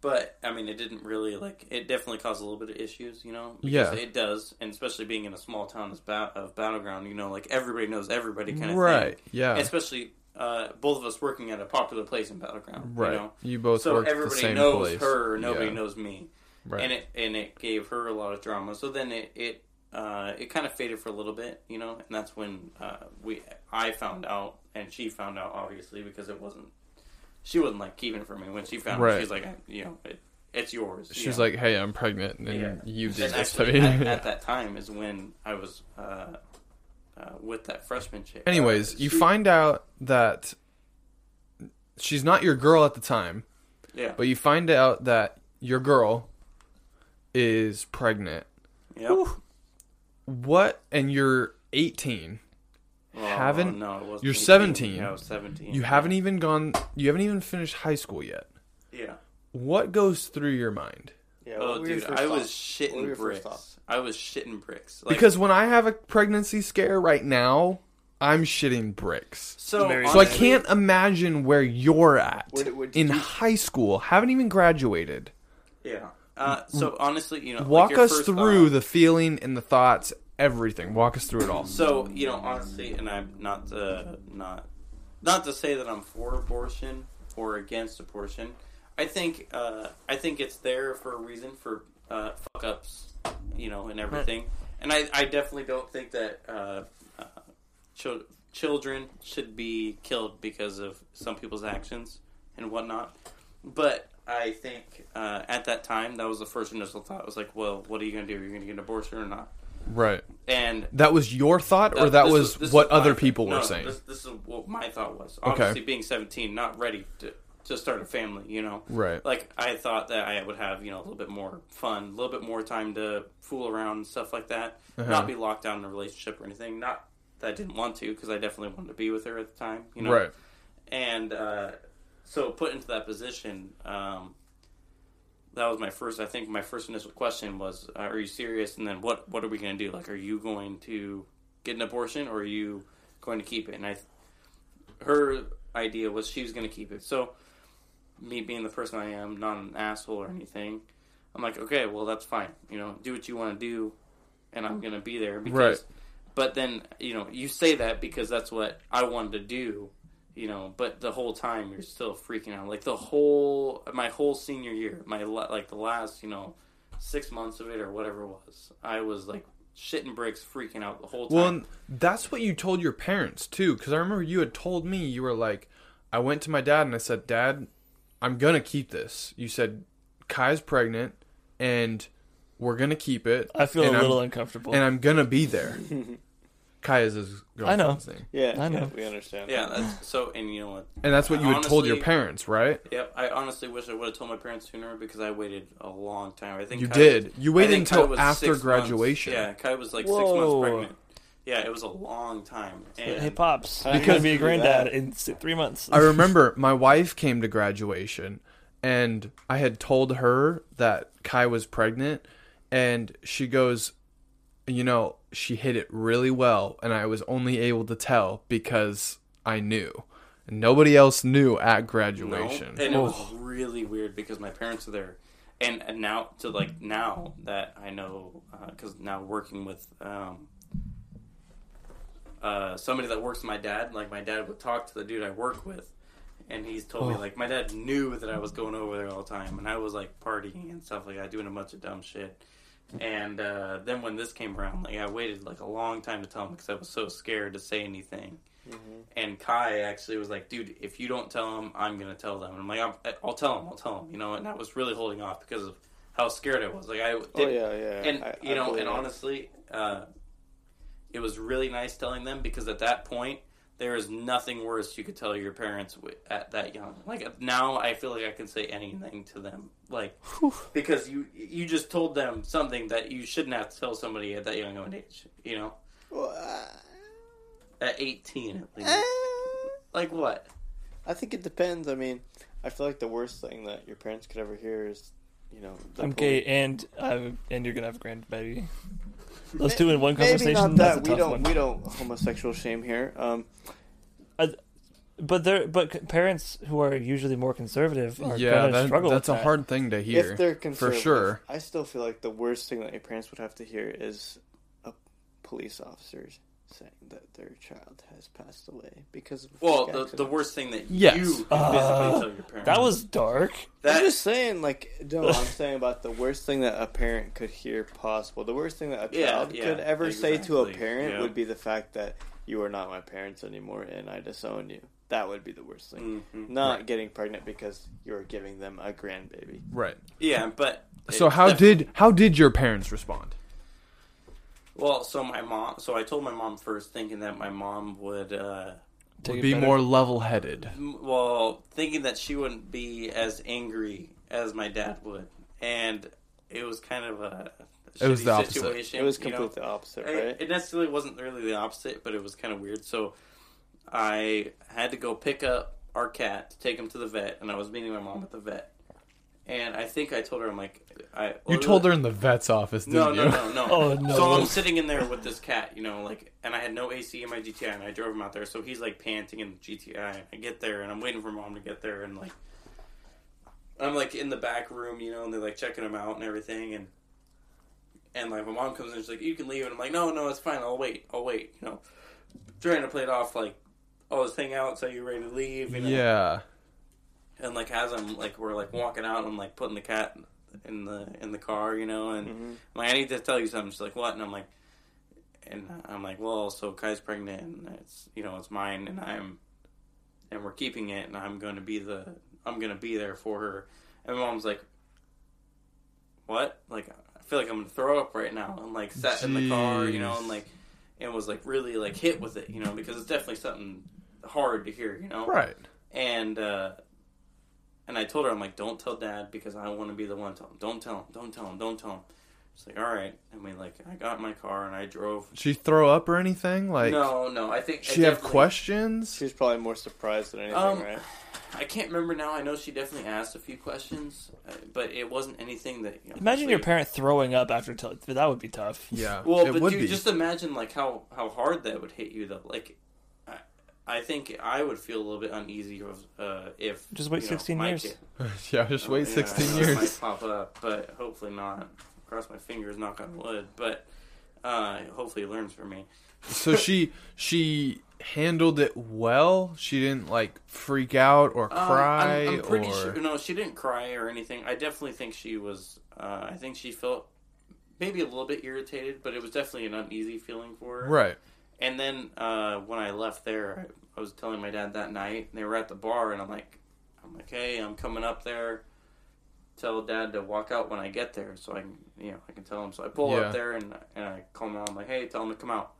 But I mean, it didn't really like. It definitely caused a little bit of issues, you know. Because Yeah. it does, and especially being in a small town as ba- of Battle Ground, you know, like everybody knows everybody kind of right. thing. Yeah. Especially uh, both of us working at a popular place in Battle Ground, right. You know? You both So everybody knows place. her, nobody Yeah. knows me, Right. and it and it gave her a lot of drama. So then it it uh, it kind of faded for a little bit, you know, and that's when uh, we I found out, and she found out obviously because it wasn't she wasn't like keeping it from me when she found Right. it. She's like, you know, it, it's yours. you She's know. like, "Hey, I'm pregnant," and Yeah. you did And this to actually, me. at, at that time is when I was uh, uh, with that freshman chick. Anyways, Uh, you she- find out that she's not your girl at the time, yeah, but you find out that your girl is pregnant. yep. What? And you're 18. Well, haven't- no, it wasn't you're 18. 17. Yeah, I was seventeen. You haven't even gone. You haven't even finished high school yet. Yeah. What goes through your mind? Yeah. Oh, what were your dude, first I was thoughts? What were shitting bricks. I was shitting bricks. Like, Because when I have a pregnancy scare right now, I'm shitting bricks. so, Very So I can't imagine where you're at Where did- where did in you- high school. Haven't even graduated. Yeah. Uh, so honestly, you know, like Walk your us first through thought- the feeling and the thoughts, everything. Walk us through it all. So you know, honestly, and I'm not the not not to say that I'm for abortion or against abortion. I think uh, I think it's there for a reason for uh, fuck ups, you know, and everything. And I, I definitely don't think that uh, uh, chil- children should be killed because of some people's actions and whatnot. But I think uh, at that time, that was the first initial thought. It was like, well, what are you going to do? Are you going to get an abortion or not? Right. And That was your thought, or that this was this what other people No, were saying? This, this is what my thought was. Okay. Obviously, being 17, not ready to, to start a family, you know? Right. Like, I thought that I would have, you know, a little bit more fun, a little bit more time to fool around and stuff like that. Uh-huh. Not be locked down in a relationship or anything. Not that I didn't want to, because I definitely wanted to be with her at the time, you know? Right. And uh, so, put into that position, um, that was my first. I think my first initial question was, uh, "Are you serious?" And then, what what are we going to do? Like, are you going to get an abortion, or are you going to keep it? And I, her idea was she was going to keep it. So, me being the person I am, not an asshole or anything, I'm like, okay, well, that's fine. You know, do what you want to do, and I'm going to be there because. Right. But then, you know, you say that because that's what I wanted to do, you know. But the whole time you're still freaking out. Like the whole my whole senior year, my like the last you know six months of it or whatever it was, I was like shitting bricks, freaking out the whole time. Well, and that's what you told your parents too, because I remember you had told me you were like, I went to my dad and I said, Dad, I'm gonna keep this. You said, Kai's pregnant, and we're gonna keep it. I feel and a I'm- little uncomfortable. and I'm gonna be there. Kai is his I know. name, Yeah, I know. yeah, we understand. yeah, that's so. And you know what? and that's what you had told your parents, right? Yep, I honestly wish I would have told my parents sooner because I waited a long time. I think You Kai did. You waited until after six months- graduation. Yeah, Kai was like six months pregnant. Yeah, it was a long time. And hey, pops, How you're gonna be a granddad in three months. I remember my wife came to graduation and I had told her that Kai was pregnant and she goes, you know, she hit it really well and I was only able to tell because I knew. And nobody else knew at No, graduation. and it was Oh. really weird because my parents are there, and, and now to like now that I know because now working with um, uh, somebody that works with my dad, like my dad would talk to the dude I work with, and he's told me Oh. like my dad knew that I was going over there all the time, and I was like partying and stuff like that, doing a bunch of dumb shit. And uh, then when this came around, like I waited like a long time to tell him because I was so scared to say anything. And Kai actually was like, "Dude, if you don't tell him, I'm gonna tell them." And I'm like, "I'll, I'll tell him. I'll tell him." You know, and I was really holding off because of how scared I was. Like I, Oh did, yeah, yeah. and I- you I know, and honestly, uh, it was really nice telling them because at that point, there is nothing worse you could tell your parents at that young. Like now, I feel like I can say anything to them, like because you you just told them something that you shouldn't have to tell somebody at that young of an age. You know, Well, uh, at 18 at least. eh, Like what? I think it depends. I mean, I feel like the worst thing that your parents could ever hear is, you know, I'm gay, and I'm, and you're gonna have a grandbaby. Those two in one conversation. Maybe conversation. not That's that. a We tough don't. one. We don't homosexual shame here. Um, But they're but parents who are usually more conservative are yeah, gonna that, struggle. that's with a that. hard thing to hear. if they're conservative, for sure. I still feel like the worst thing that your parents would have to hear is a police officer saying that their child has passed away because of Well, freak the, the worst thing that Yes. you can Uh, physically tell your parents. That was dark. I'm just saying, like, no, I'm saying about the worst thing that a parent could hear possible. The worst thing that a child yeah, could ever say to a parent yeah. would be the fact that you are not my parents anymore and I disown you. That would be the worst thing. Mhm. Not getting pregnant because you're giving them a grandbaby. right. Yeah, but So how def- did how did your parents respond? Well? So my mom. So I told my mom first, thinking that my mom would. uh Take it Be better. more level headed. Well, thinking that she wouldn't be as angry as my dad would, and it was kind of a. It was shitty the opposite. Situation, It was you know? completely the opposite, I- right? It necessarily wasn't really the opposite, but it was kind of weird. So I had to go pick up our cat to take him to the vet, and I was meeting my mom at the vet. And I think I told her, I'm like, I You told her in the vet's office, didn't no, you? no, no, no. Oh, no. So I'm sitting in there with this cat, you know, like, and I had no AC in my GTI, and I drove him out there. So he's like panting in the GTI. I get there, and I'm waiting for mom to get there, and like, I'm like in the back room, you know, and they're like checking him out and everything, and and like my mom comes in, she's like, "You can leave," and I'm like, "No, no, it's fine. I'll wait. I'll wait." You know, trying to play it off like, "Oh, let's hang out. So you're ready to leave?" You know? Yeah. And like as I'm like we're like walking out, I'm like putting the cat in the in the car, you know, and Mhm. I'm like I need to tell you something. She's like, what? And I'm like, and I'm like, well, so Kai's pregnant, and it's you know it's mine, and I'm, and we're keeping it, and I'm going to be the I'm going to be there for her. And my mom's like, what? Like I feel like I'm going to throw up right now. I'm like sat in the car, you know, and like and was like really like hit with it, you know, because it's definitely something hard to hear, you know, Right. and uh, and I told her, I'm like, don't tell dad because I want to be the one to tell him. Don't tell him. Don't tell him. Don't tell him. She's like, all right. And we like, I got in my car and I drove. Did she throw up or anything? Like, no, no. I think I she have questions? She was probably more surprised than anything, Um, right? I can't remember now. I know she definitely asked a few questions, uh, but it wasn't anything that. You know, Imagine your parent throwing up after tell that would be tough. Yeah. Well, it but would dude, be. just imagine like how how hard that would hit you though. Like, I, I think I would feel a little bit uneasy if, uh, if Just wait you know, 16 years. kid- yeah, just wait Yeah, 16 I know it years. might pop up, but hopefully not. Cross my fingers, knock on wood. But Uh, hopefully, he learns from me. So she she handled it well. She didn't like freak out or Um, cry I'm, I'm pretty or sure. No, she didn't cry or anything. I definitely think she was. Uh, I think she felt maybe a little bit irritated, but it was definitely an uneasy feeling for her. right. And then uh, when I left there, I, I was telling my dad that night. And they were at the bar, and I'm like, I'm like, hey, I'm coming up there. Tell dad to walk out when I get there, so I can, you know, I can tell him. So I pull Yeah. up there and and I call him out. I'm like, hey, tell him to come out.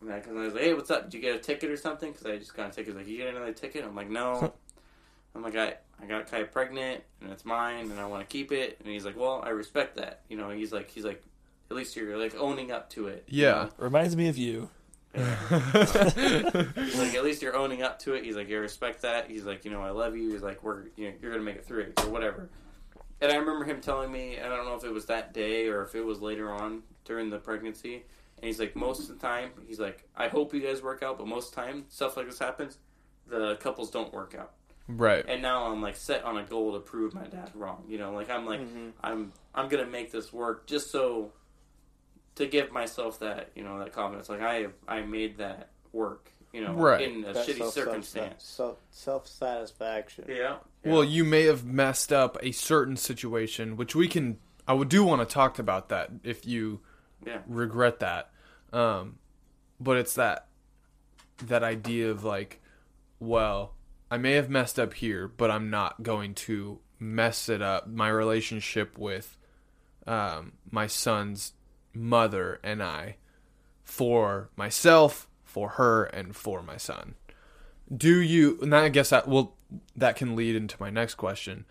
And I, cause I was like, hey, what's up? Did you get a ticket or something? Because I just got a ticket. He's like, you get another ticket? I'm like, no. I'm like, I, I got Kai pregnant and it's mine and I want to keep it. And he's like, well, I respect that. You know, he's like, he's like, at least you're like owning up to it. you Yeah. Reminds me of you. He's like, at least you're owning up to it. He's like, you respect that. He's like, you know, I love you. He's like, we're, you know, you're gonna make it through it or whatever. And I remember him telling me, and I don't know if it was that day or if it was later on during the pregnancy. And he's like, most of the time, he's like, I hope you guys work out, but most of the time, stuff like this happens, the couples don't work out. right. And now I'm like set on a goal to prove my dad wrong. You know, like I'm like, mm-hmm. I'm, I'm gonna make this work just so to give myself that, you know, that confidence. Like I, I made that work. You know, Right. in a That shitty self- circumstance. Self self satisfaction. Yeah. Well, you may have messed up a certain situation, which we can. I would do want to talk about that if you Yeah. regret that. Um, but it's that that idea of like, well, I may have messed up here, but I'm not going to mess it up. My relationship with um, my son's mother and I for myself, for her, and for my son. Do you? And I guess that well, that can lead into my next question.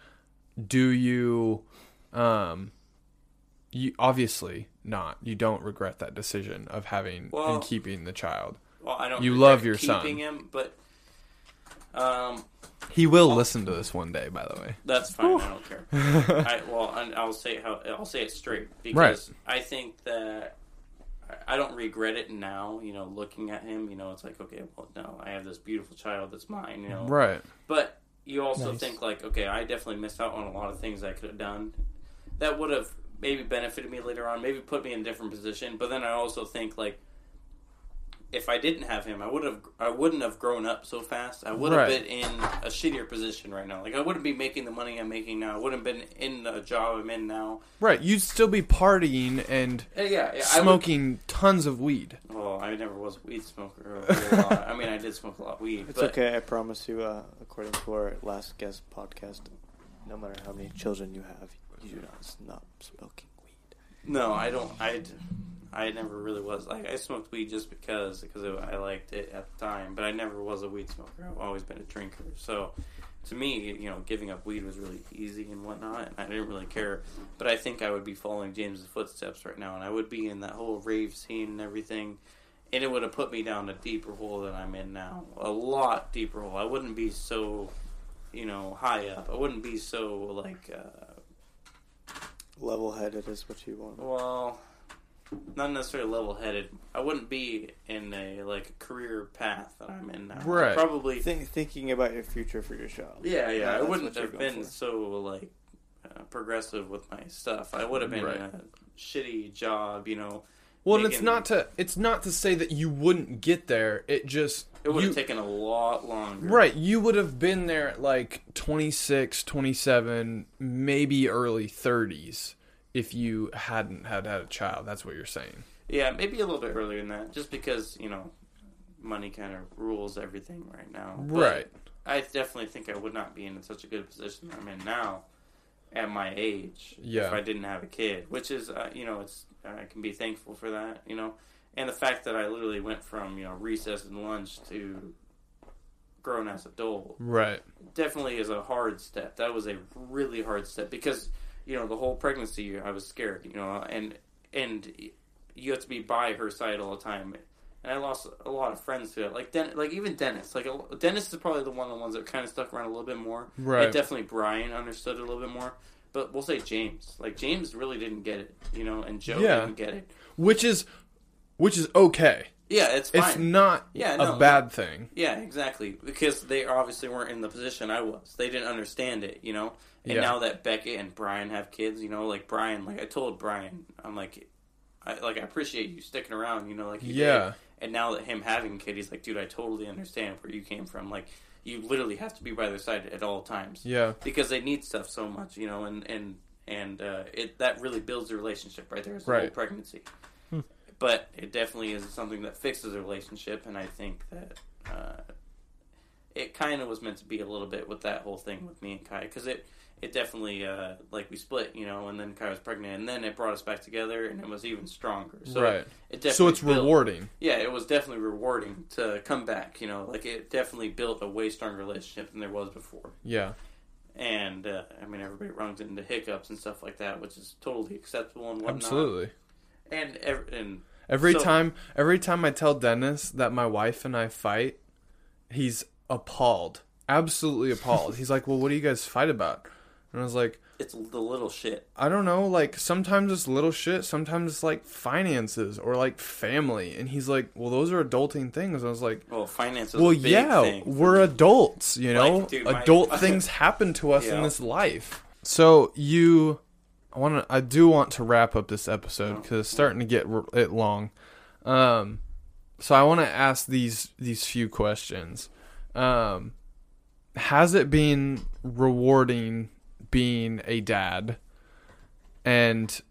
Do you? Um, you obviously not. You don't regret that decision of having Well- and keeping the child. Well, I don't. You love your keeping son. him, but um, He will oh. listen to this one day, by the way. that's fine. I don't care. I, well, I, I'll say how I'll say it straight because I think that I- I don't regret it now. You know, looking at him, you know, it's like okay, well, no, I have this beautiful child that's mine. You know, Right. But you also Nice. think like, okay, I definitely missed out on a lot of things I could have done that would have maybe benefited me later on, maybe put me in a different position. But then I also think like, if I didn't have him, I would have, I wouldn't have grown up so fast. I would have Right. been in a shittier position right now. Like I wouldn't be making the money I'm making now. I wouldn't have been in the job I'm in now. Right. You'd still be partying and Uh, yeah, yeah, I would- smoking tons of weed. Well, I never was a weed smoker. A lot. I mean, I did smoke a lot of weed. It's but, okay. I promise you. Uh, according to our last guest podcast, no matter how many children you have, you do not stop smoking weed. No, I don't. I, I never really was. Like I smoked weed just because because it, I liked it at the time, but I never was a weed smoker. I've always been a drinker. So to me, you know, giving up weed was really easy and whatnot, and I didn't really care. But I think I would be following James's footsteps right now, and I would be in that whole rave scene and everything. And it would have put me down a deeper hole than I'm in now. A lot deeper hole. I wouldn't be so, you know, high up. I wouldn't be so like uh, Level-headed is what you want. well, not necessarily level headed. I wouldn't be in a like career path that I'm in now. Right. Probably. Think, thinking about your future for your child. yeah, yeah. I that's wouldn't what you're have going been for. so like uh, progressive with my stuff. I would have been Right. in a shitty job. You know, Well, and it's Making- not to it's not to say that you wouldn't get there. It just it would you- have taken a lot longer. Right, you would have been there at like 26, 27, maybe early 30s if you hadn't had had a child. That's what you're saying. Yeah, maybe a little bit earlier than that, just because you know, money kind of rules everything right now. But Right. I definitely think I would not be in such a good position I'm in now at my age Yeah. if I didn't have a kid, which is uh, you know it's I can be thankful for that, you know, and the fact that I literally went from you know recess and lunch to grown as adult Right. definitely is a hard step. That was a really hard step because you know the whole pregnancy I was scared, you know, and and you have to be by her side all the time. And I lost a lot of friends to it, like Den- like even Dennis. Like a- Dennis is probably the one of the ones that kind of stuck around a little bit more. Right. And definitely Brian understood a little bit more. But we'll say James. Like James really didn't get it, you know, and Joe Yeah. didn't get it. Which is which is okay. Yeah, it's fine. It's not Yeah, a bad thing. Yeah, exactly. Because they obviously weren't in the position I was. They didn't understand it, you know. And Yeah. now that Beckett and Brian have kids, you know, like Brian, like I told Brian, I'm like, I like I appreciate you sticking around. You know, like you Yeah. did. And now that him having a kid, he's like, dude, I totally understand where you came from. Like, you literally have to be by their side at all times Yeah. because they need stuff so much, you know, and and and uh, it that really builds the relationship right there. Is the whole Right. pregnancy, but it definitely is something that fixes a relationship, and I think that uh, it kind of was meant to be a little bit with that whole thing with me and Kai because it it definitely uh, like we split, you know, and then Kai was pregnant, and then it brought us back together, and it was even stronger. So right. It definitely So it's built- rewarding. yeah, it was definitely rewarding to come back. You know, like it definitely built a way stronger relationship than there was before. Yeah. And uh, I mean, everybody runs into hiccups and stuff like that, which is totally acceptable and whatnot. Absolutely. And ev- and Every So- time every time I tell Dennis that my wife and I fight, he's appalled. Absolutely appalled. he's like, "Well, what do you guys fight about?" And I was like, it's the little shit. I don't know, like sometimes it's little shit, sometimes it's like finances or like family. And he's like, Well, those are adulting things. I was like, Well, finances. Well, a big yeah, we're adults, you know? Like, dude, my- Adult things happen to us in this life. So, you I want to I do want to wrap up this episode cuz it's starting to get it long. Um so I want to ask these these few questions. Um has it been rewarding being a dad? And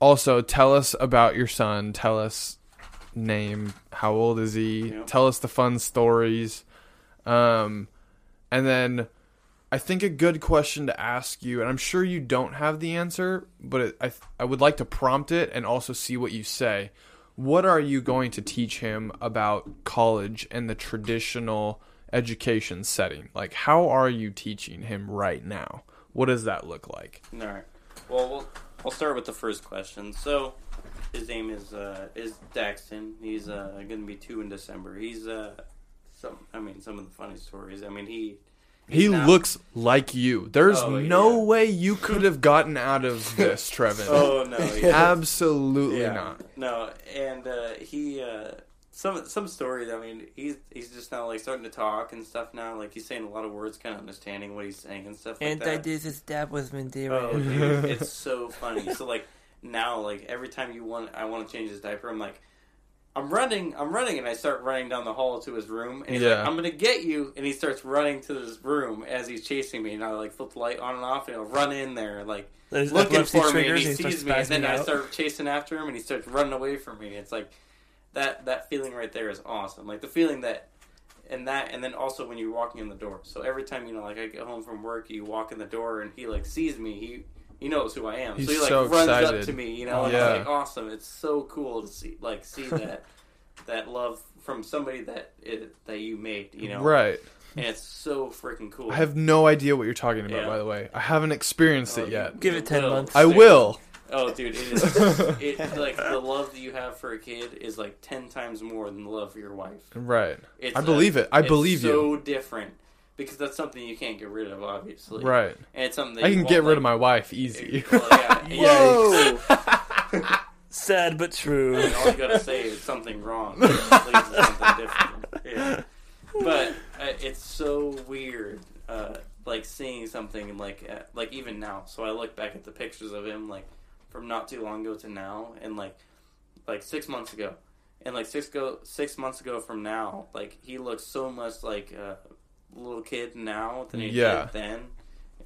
also tell us about your son. Tell us name, how old is he? Yep. Tell us the fun stories. Um and then I think a good question to ask you, and I'm sure you don't have the answer, but it, I I would like to prompt it and also see what you say. What are you going to teach him about college and the traditional education setting? Like, how are you teaching him right now? What does that look like? All right. Well, we'll I'll start with the first question. So, his name is uh, is Daxton. He's uh, going to be two in December. He's uh, some. I mean, some of the funny stories. I mean, he He now- looks like you. There's Oh, no yeah. way you could have gotten out of this, Trevin. Oh no! Yeah. Absolutely yeah. not. No, and uh, he uh, some some stories. I mean, he's he's just now like starting to talk and stuff now. Like he's saying a lot of words, kind of understanding what he's saying and stuff like And I that. did this dab with Madeira. Oh, dude, it's so funny. So like now, like every time you want, I want to change his diaper. I'm like, I'm running, I'm running, and I start running down the hall to his room. And he's Yeah. like, I'm gonna get you, and he starts running to his room as he's chasing me. And I like flip the light on and off, and he'll run in there, like There's looking epilepsy for me. And triggers he and he sees starts me, and then spazzing I out. start chasing after him, and he starts running away from me. It's like that that feeling right there is awesome. Like the feeling that. And that, and then also when you're walking in the door. So every time you know, like I get home from work, you walk in the door, and he like sees me. He he knows who I am. He's so he like so runs up to me, you know, and Yeah. it's like awesome. It's so cool to see like see that that love from somebody that it, that you made, you know. Right. And it's so freaking cool. I have no idea what you're talking about, Yeah. by the way. I haven't experienced Oh, it uh, yet. Give it 10 will. months. I will. Oh, dude, it is. it like the love that you have for a kid is like ten times more than the love for your wife. Right. It's I believe it. I it's believe so you. So different because that's something you can't get rid of, obviously. Right. And it's something that I you can won't, get rid of my wife easy. Well, yeah, yeah, Whoa! Sad but true. And all you gotta say is something wrong. It leads to something different. Yeah. But uh, it's so weird, uh, like seeing something like uh, like even now. So I look back at the pictures of him like from not too long ago to now, and like like six months ago, and like six go six months ago from now, like he looks so much like a little kid now than he Yeah. did then.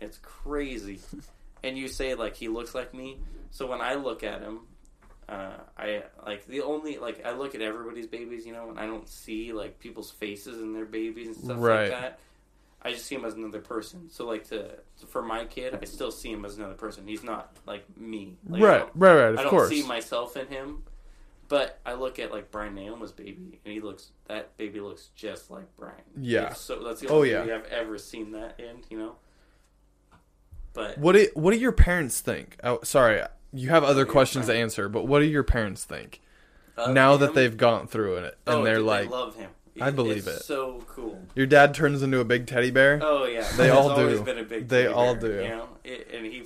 It's crazy. and you say like he looks like me. So when I look at him, uh, I like the only like I look at everybody's babies, you know, and I don't see like people's faces in their babies and stuff Right. like that. I just see him as another person. So like to for my kid, I still see him as another person. He's not like me. Like, right, right, right, of I don't course. see myself in him. But I look at like Brian Naoma's baby, and he looks that baby looks just like Brian. Yeah. It's so that's the Oh, only yeah. baby I've ever seen that in, you know. But What do what do your parents think? Oh, sorry, you have other questions to answer, but what do your parents think uh, now that they've gone through it and oh, they're like, they love him. I believe It's it. So cool. your dad turns into a big teddy bear? Oh yeah, They He's all always do. Been a big They teddy all bear, do. You know, it, and he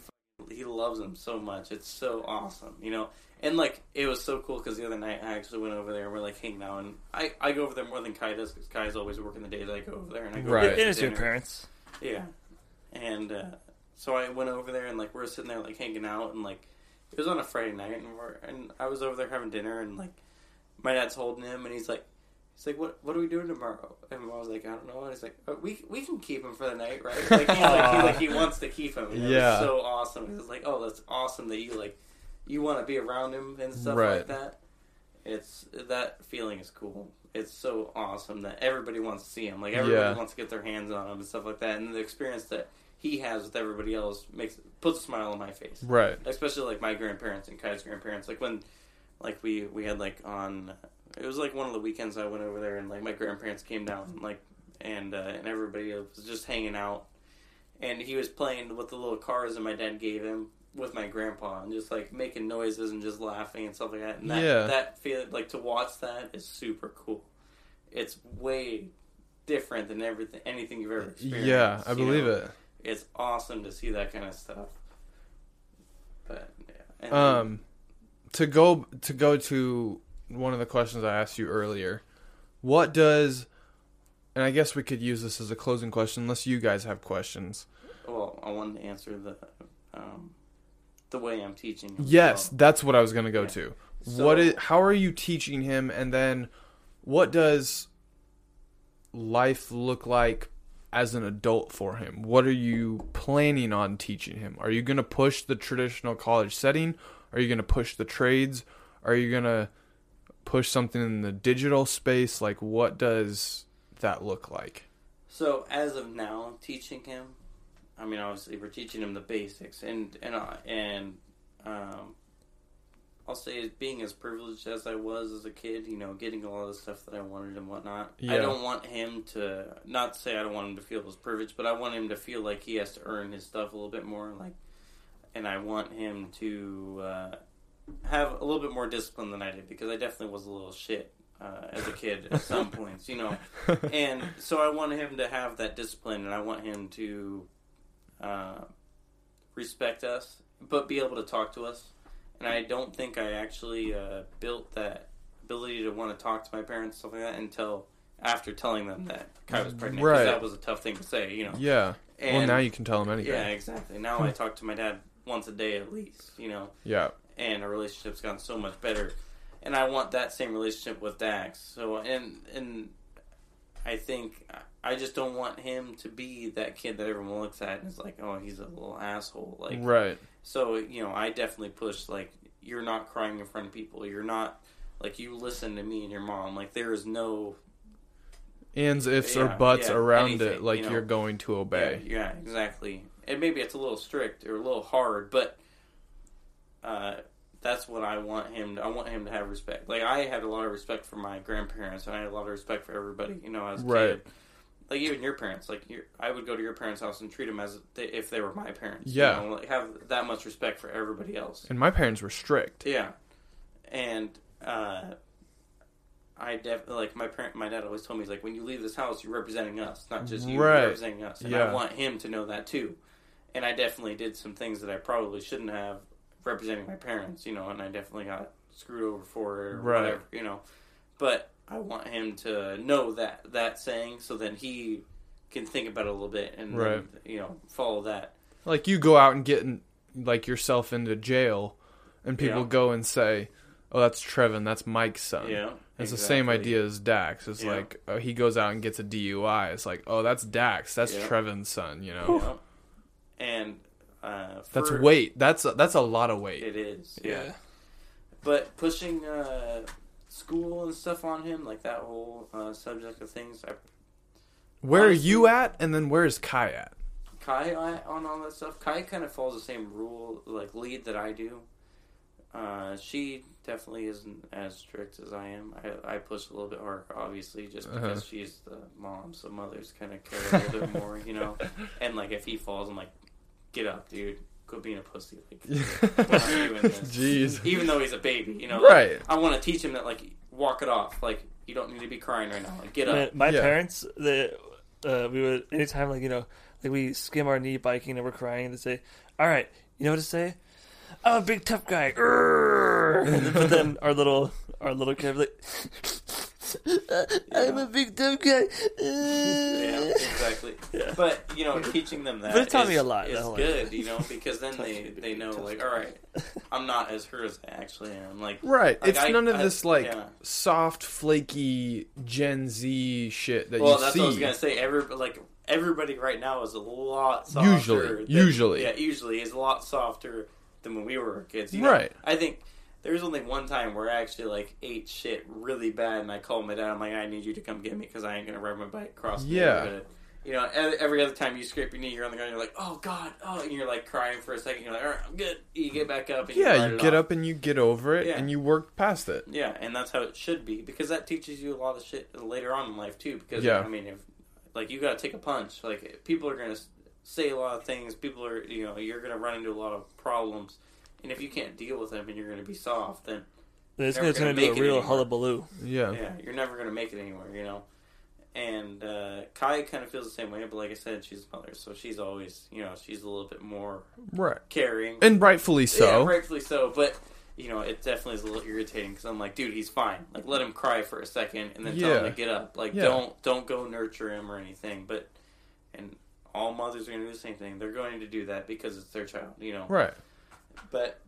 he loves them so much. It's so awesome. You know, and like it was so cool because the other night I actually went over there. and We're like hanging out, and I I go over there more than Kai does because Kai's always working the days I go over there, and I go Right. over It there is for your parents. Yeah, and uh, so I went over there and like we're sitting there like hanging out and like it was on a Friday night, and we're and I was over there having dinner, and like my dad's holding him, and he's like. He's like, what? What are we doing tomorrow? And I was like, I don't know. And he's like, oh, we we can keep him for the night, right? Like he's like, he, like he wants to keep him. And it Yeah. was so awesome. He was like, oh, that's awesome that you like you want to be around him and stuff Right. like that. It's that feeling is cool. It's so awesome that everybody wants to see him. Like everybody Yeah. wants to get their hands on him and stuff like that. And the experience that he has with everybody else makes puts a smile on my face. Right. Especially like my grandparents and Kai's grandparents. Like when, like we we had like on it was like one of the weekends I went over there and like my grandparents came down and like and uh, and everybody was just hanging out and he was playing with the little cars that my dad gave him with my grandpa and just like making noises and just laughing and stuff like that. And that, Yeah. that feel like to watch that is super cool. It's way different than everything anything you've ever experienced. Yeah, I believe know? it. It's awesome to see that kind of stuff. But yeah, and Um, to go to go to one of the questions I asked you earlier, what does, and I guess we could use this as a closing question, unless you guys have questions. well, I wanted to answer the um, the way I'm teaching. him Yes, well. that's what I was gonna go Yeah. to. So- what is? How are you teaching him? And then, what does life look like as an adult for him? What are you planning on teaching him? Are you gonna push the traditional college setting? Are you gonna push the trades? Are you gonna push something in the digital space? Like, what does that look like? So as of now, teaching him, I mean, obviously we're teaching him the basics, and and uh, and um, I'll say being as privileged as I was as a kid, you know, getting all the stuff that I wanted and whatnot. I don't want him to not say I don't want him to feel his privilege, but I want him to feel like he has to earn his stuff a little bit more, like, and I want him to uh, have a little bit more discipline than I did because I definitely was a little shit. Uh, as a kid, at some points, you know, and so I want him to have that discipline, and I want him to uh, respect us, but be able to talk to us. And I don't think I actually uh, built that ability to want to talk to my parents stuff like that until after telling them that Kai was pregnant. Right. that was a tough thing to say, you know. Yeah. And well, now you can tell them anything. yeah, exactly. Now I talk to my dad once a day at least, you know Yeah. And our relationship's gotten so much better. And I want that same relationship with Dax. So and and I think I just don't want him to be that kid that everyone looks at and is like, oh, he's a little asshole. Like, right. so you know, I definitely push like you're not crying in front of people. You're not like you listen to me and your mom. Like there is no Ands, ifs, or buts yeah, around it, like you know. you're going to obey. Yeah, yeah, exactly. And maybe it's a little strict or a little hard, but uh, that's what I want him. To, I want him to have respect. Like I had a lot of respect for my grandparents, and I had a lot of respect for everybody. You know, as a Right. kid. Like even your parents, like your, I would go to your parents' house and treat them as they, if they were my parents. you Yeah. know, like, have that much respect for everybody else. And my parents were strict. Yeah, and uh, I definitely like my parent. My dad always told me he's like, when you leave this house, you're representing us, not just you. Right. You're representing us, and Yeah. I want him to know that too. And I definitely did some things that I probably shouldn't have representing my parents, you know, and I definitely got screwed over for it or Right. whatever, you know. But I want him to know that that saying, so then he can think about it a little bit and Right. you know follow that. Like you go out and get in, like yourself into jail, and people Yeah. go and say, "Oh, that's Trevin. That's Mike's son." Yeah, It's the same idea as Dax. It's Yeah. like oh, he goes out and gets a DUI. It's like, oh, that's Dax. That's Yeah. Trevin's son. You know, Yeah. And uh, that's weight. That's that's a lot of weight. It is, yeah. Yeah. But pushing uh, school and stuff on him, like that whole uh, subject of things, I, Where Honestly- are you at, and then where's Kai at? Kai I, on all that stuff. Kai kind of follows the same rule, like lead that I do. Uh, she definitely isn't as strict as I am. I, I push a little bit harder, obviously, just Uh-huh. because she's the mom. So mothers kind of care a little bit more, you know. And like if he falls, I'm like, get up, dude. Quit being a pussy. Like, we're not doing this. Jeez. Even though he's a baby, you know. Right. I want to teach him that, like, walk it off. Like, you don't need to be crying right now. Like, get My, up. my Yeah. parents, they, uh, we would anytime like you know, like we skim our knee biking and we're crying. They say, "All right, you know what to say? I'm a big tough guy." Urgh." And then- but then our little our little kid like, I'm a big dumb guy. Yeah, uh. exactly. Yeah. But you know, teaching them that But it taught is, me a lot, is that whole good, you know, because then they they know like, all right, I'm not as her as I actually am. Like, Right. Like, it's I- none of I- this like yeah. soft, flaky Gen Z shit that well, you that's what I was gonna say. Every like everybody right now is a lot softer. Usually, than- usually. yeah, usually is a lot softer than when we were kids. You know? Right. I think. There was only one time where I actually like ate shit really bad, and I called my dad. I'm like, "I need you to come get me because I ain't gonna ride my bike across the Yeah. neighborhood." You know, every, other time you scrape your knee, you're on the ground. You're like, "Oh God!" Oh, and you're like crying for a second. You're like, "All right, I'm good." You get back up. And you yeah, ride you get off. up and you get over it Yeah. and you work past it. Yeah, and that's how it should be because that teaches you a lot of shit later on in life too. Because Yeah. I mean, if like you got to take a punch, like people are gonna say a lot of things. People are, you know, you're gonna run into a lot of problems, and if you can't deal with them and you're gonna be soft, then It's, gonna gonna do a real anymore. hullabaloo. Yeah. yeah, you're never gonna make it anywhere, you know. And uh, Kai kind of feels the same way, but like I said, she's a mother, so she's always, you know, she's a little bit more Right. caring. And rightfully so. Yeah, rightfully so. But you know, it definitely is a little irritating because I'm like, dude, he's fine. Like, let him cry for a second and then tell him to get up. Like, Yeah. don't don't go nurture him or anything. But and all mothers are going to do the same thing. They're going to do that because it's their child. You know. Right. But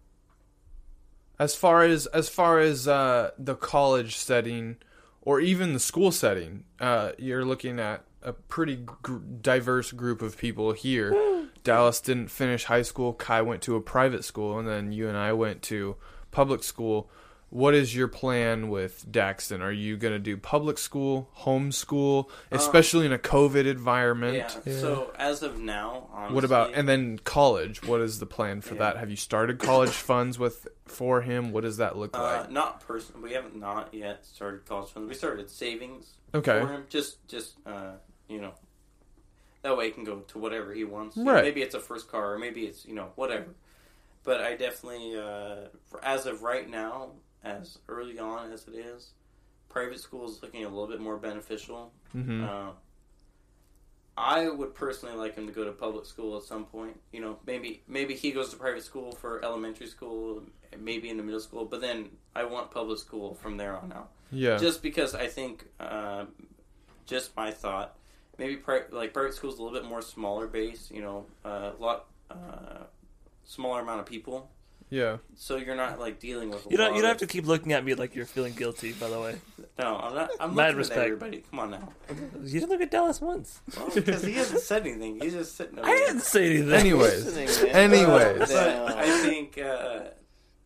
As far as as far as uh, the college setting, or even the school setting, uh, you're looking at a pretty gr- diverse group of people here. Dallas didn't finish high school. Kai went to a private school, and then you and I went to public school. What is your plan with Daxton? Are you going to do public school, homeschool, especially in a COVID environment? yeah, Yeah. So as of now, honestly, What about and then college? What is the plan for Yeah. that? Have you started college funds with for him? What does that look Uh, like? not person. We haven't not yet started college funds. We started savings Okay. for him. Just just uh, you know, that way he can go to whatever he wants. Right. Maybe it's a first car, or maybe it's you know whatever. But I definitely, uh, for- as of right now, as early on as it is, private school is looking a little bit more beneficial. hmm Uh, I would personally like him to go to public school at some point. You know, maybe maybe he goes to private school for elementary school, maybe in the middle school, but then I want public school from there on out. Yeah. Just because I think, uh, just my thought, maybe pri- like private school's a little bit more smaller base. You know, a lot uh, smaller amount of people, yeah. so you're not like dealing with. You don't. You don't have to keep looking at me like you're feeling guilty. By the way, No, I'm not. I'm Mad looking respect. at everybody. Come on now, you didn't look at Dallas once. because he hasn't said anything. He's just sitting. Over I there. didn't say anything. Anyways. Anyways. But Damn. I think uh,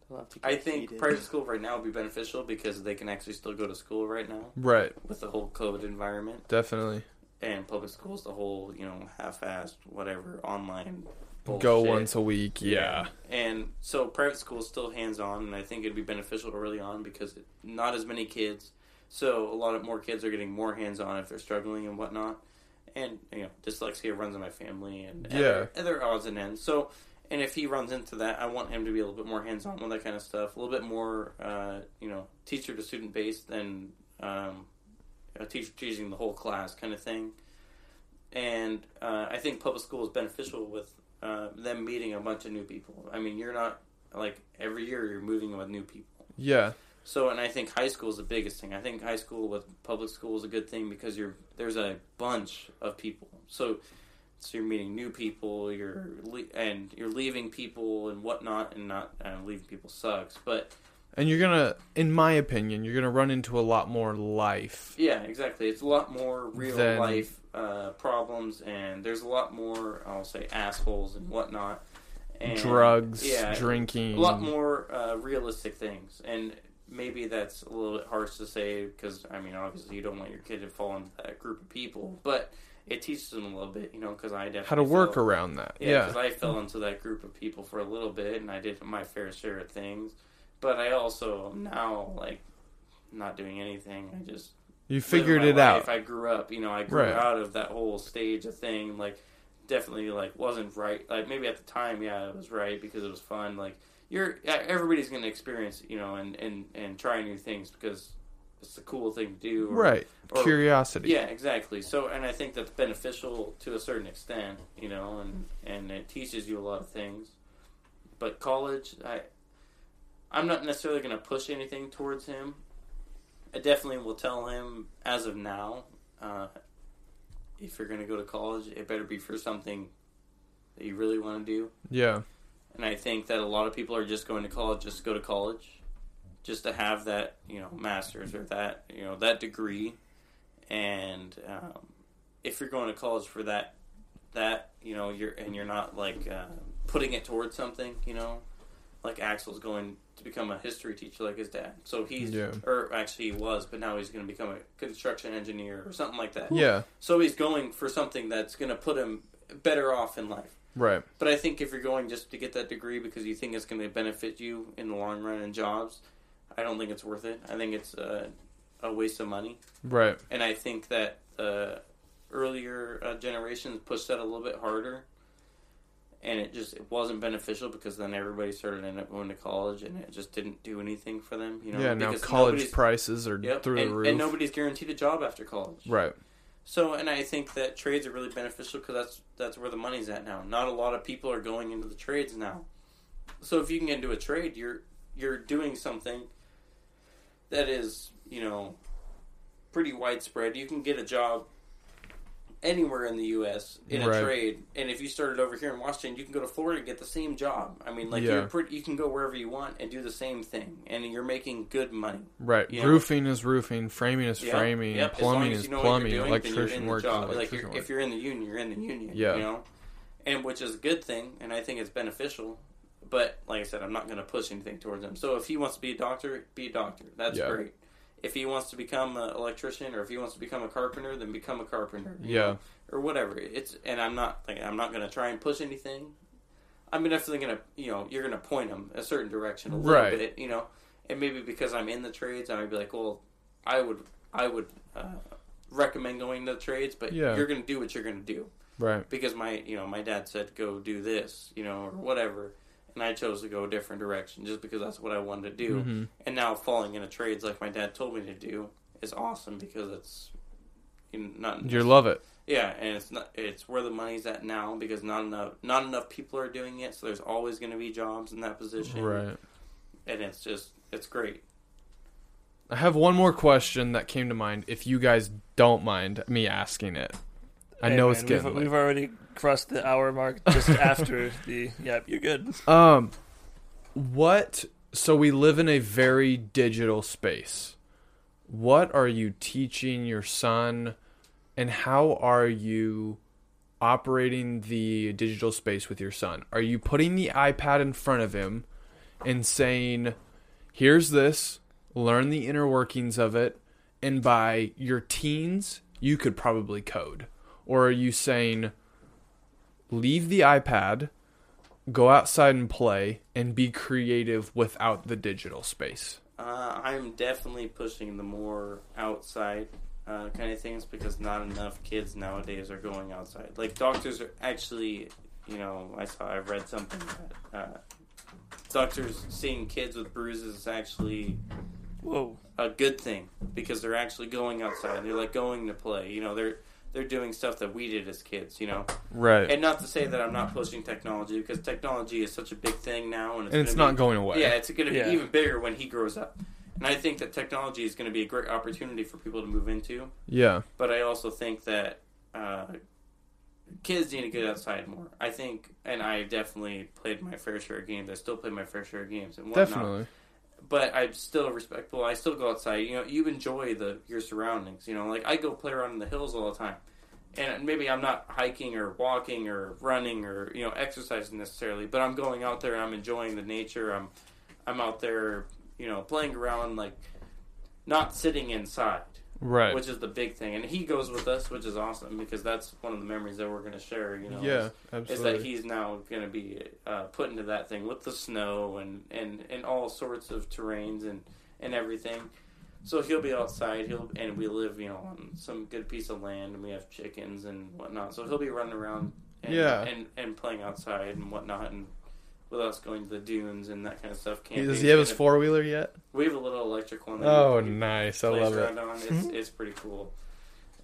We'll have to I think heated. private school right now would be beneficial because they can actually still go to school right now Right. with the whole COVID environment, Definitely. and public schools the whole you know half-assed whatever online. Go once a week. Yeah. And so private school is still hands-on, and I think it'd be beneficial early on because it, not as many kids, so a lot of more kids are getting more hands-on if they're struggling and whatnot. And you know, dyslexia runs in my family, and Yeah. other, other odds and ends. So, and if he runs into that, I want him to be a little bit more hands-on with that kind of stuff, a little bit more, uh, you know, teacher to student based than um, a teacher teaching the whole class kind of thing. And uh, I think public school is beneficial with uh, them meeting a bunch of new people. I mean, you're not like every year you're moving with new people. Yeah. So, and I think high school is the biggest thing. I think high school with public school is a good thing because you're there's a bunch of people. So, so you're meeting new people. You're le- and you're leaving people and whatnot, and not uh, leaving people sucks. But And you're gonna, in my opinion, you're gonna run into a lot more life. yeah, exactly. It's a lot more real Then- life uh, problems, and there's a lot more I'll say assholes and whatnot. And, Drugs, yeah, drinking. a lot more uh, realistic things and maybe that's a little bit harsh to say because i mean obviously you don't want your kid to fall into that group of people but it teaches them a little bit you know because i definitely How to work fell, around that. yeah Yeah. because i fell into that group of people for a little bit and i did my fair share of things but i also am now like not doing anything i just You figured it life. out. I grew up, you know, I grew Right. out of that whole stage of thing. Like, definitely, like, wasn't right. Like, maybe at the time, yeah, it was right because it was fun. Like, you're everybody's gonna experience, you know, and and and try new things because it's a cool thing to do. or- Right. or- Curiosity. Yeah, exactly. So, and I think that's beneficial to a certain extent, you know, and and it teaches you a lot of things. But college, I, I'm not necessarily going to push anything towards him, I definitely will tell him as of now, uh, if you're going to go to college, it better be for something that you really want to do. Yeah. And I think that a lot of people are just going to college just to go to college, just to have that you know master's or that you know that degree. And um, if you're going to college for that, that you know you're and you're not like uh, putting it towards something, you know, like Axel's going to become a history teacher like his dad. So he's Yeah. or actually he was, but now he's going to become a construction engineer or something like that. Yeah. So he's going for something that's going to put him better off in life. Right. But I think if you're going just to get that degree because you think it's going to benefit you in the long run in jobs, I don't think it's worth it. I think it's uh, a waste of money. Right. And I think that the earlier uh, generations pushed that a little bit harder. And it just it wasn't beneficial because then everybody started ending up going to college and it just didn't do anything for them. You know, yeah. Now college prices are Yep, through and, the roof. and nobody's guaranteed a job after college. right. So, and I think that trades are really beneficial because that's that's where the money's at now. Not a lot of people are going into the trades now. So, if you can get into a trade, you're you're doing something that is, you know, pretty widespread. You can get a job anywhere in the U.S. in a Right. trade, and if you started over here in Washington, you can go to Florida and get the same job. I mean, like Yeah. you're pretty, you can go wherever you want and do the same thing, and you're making good money. Right. Roofing is roofing. Framing is framing. yep, as Plumbing as is you know what you're plumbing. doing, then you're electrician the work. job. Like electrician you're, work. if you're in the union, you're in the union. Yeah. You know, and which is a good thing, and I think it's beneficial. But like I said, I'm not going to push anything towards him. So if he wants to be a doctor, be a doctor. That's Yeah. great. If he wants to become an electrician or if he wants to become a carpenter, then become a carpenter. Yeah. know, or whatever. It's and I'm not like I'm not going to try and push anything. I'm definitely going to you know you're going to point him a certain direction a little Right. bit. You know, and maybe because I'm in the trades, I might be like, well, I would I would uh, recommend going to the trades, but Yeah. you're going to do what you're going to do Right. because my you know my dad said go do this you know or whatever, and I chose to go a different direction just because that's what I wanted to do. hmm And now falling into trades like my dad told me to do is awesome because it's you know, not You love it. yeah, and it's not it's where the money's at now because not enough not enough people are doing it, so there's always going to be jobs in that position, Right. And it's just it's great. I have one more question that came to mind. If you guys don't mind me asking it, I Hey, know man, it's getting We've, late. we've already crossed the hour mark just after the. Yep, you're good. Um, what? So we live in a very digital space. What are you teaching your son, and how are you operating the digital space with your son? Are you putting the iPad in front of him and saying, "Here's this, learn the inner workings of it," and by your teens, you could probably code, or are you saying, "Leave the iPad"? go outside and play and be creative without the digital space. Uh, I'm definitely pushing the more outside uh, kind of things because not enough kids nowadays are going outside. Like doctors are actually, you know, I saw I read something that uh, doctors seeing kids with bruises is actually Whoa. a good thing because they're actually going outside. They're like going to play. You know, they're they're doing stuff that we did as kids. You know, Right. and not to say that I'm not pushing technology because technology is such a big thing now, and it's, And it's gonna not be- going away. yeah, it's going to be Yeah. even bigger when he grows up. And I think that technology is going to be a great opportunity for people to move into. Yeah. But I also think that uh, kids need to get outside more. I think, and I definitely played my fair share of games. I still play my fair share of games and whatnot. Definitely. But I'm still respectful. I still go outside. You know, you enjoy the your surroundings. You know, like I go play around in the hills all the time. And maybe I'm not hiking or walking or running or you know exercising necessarily, but I'm going out there and I'm enjoying the nature. I'm I'm out there, you know, playing around like not sitting inside, Right. which is the big thing. And he goes with us, which is awesome because that's one of the memories that we're going to share. You know, yeah, is, is that he's now going to be uh, put into that thing with the snow and, and, and all sorts of terrains and, and everything. So he'll be outside. He'll and we live, you know, on some good piece of land, and we have chickens and whatnot. So he'll be running around, and, Yeah. and and playing outside and whatnot, and with us going to the dunes and that kind of stuff. Camping. Does he have his four wheeler yet? We have a little electric one. that Oh, he- he nice. I love it. on. It's, it's pretty cool.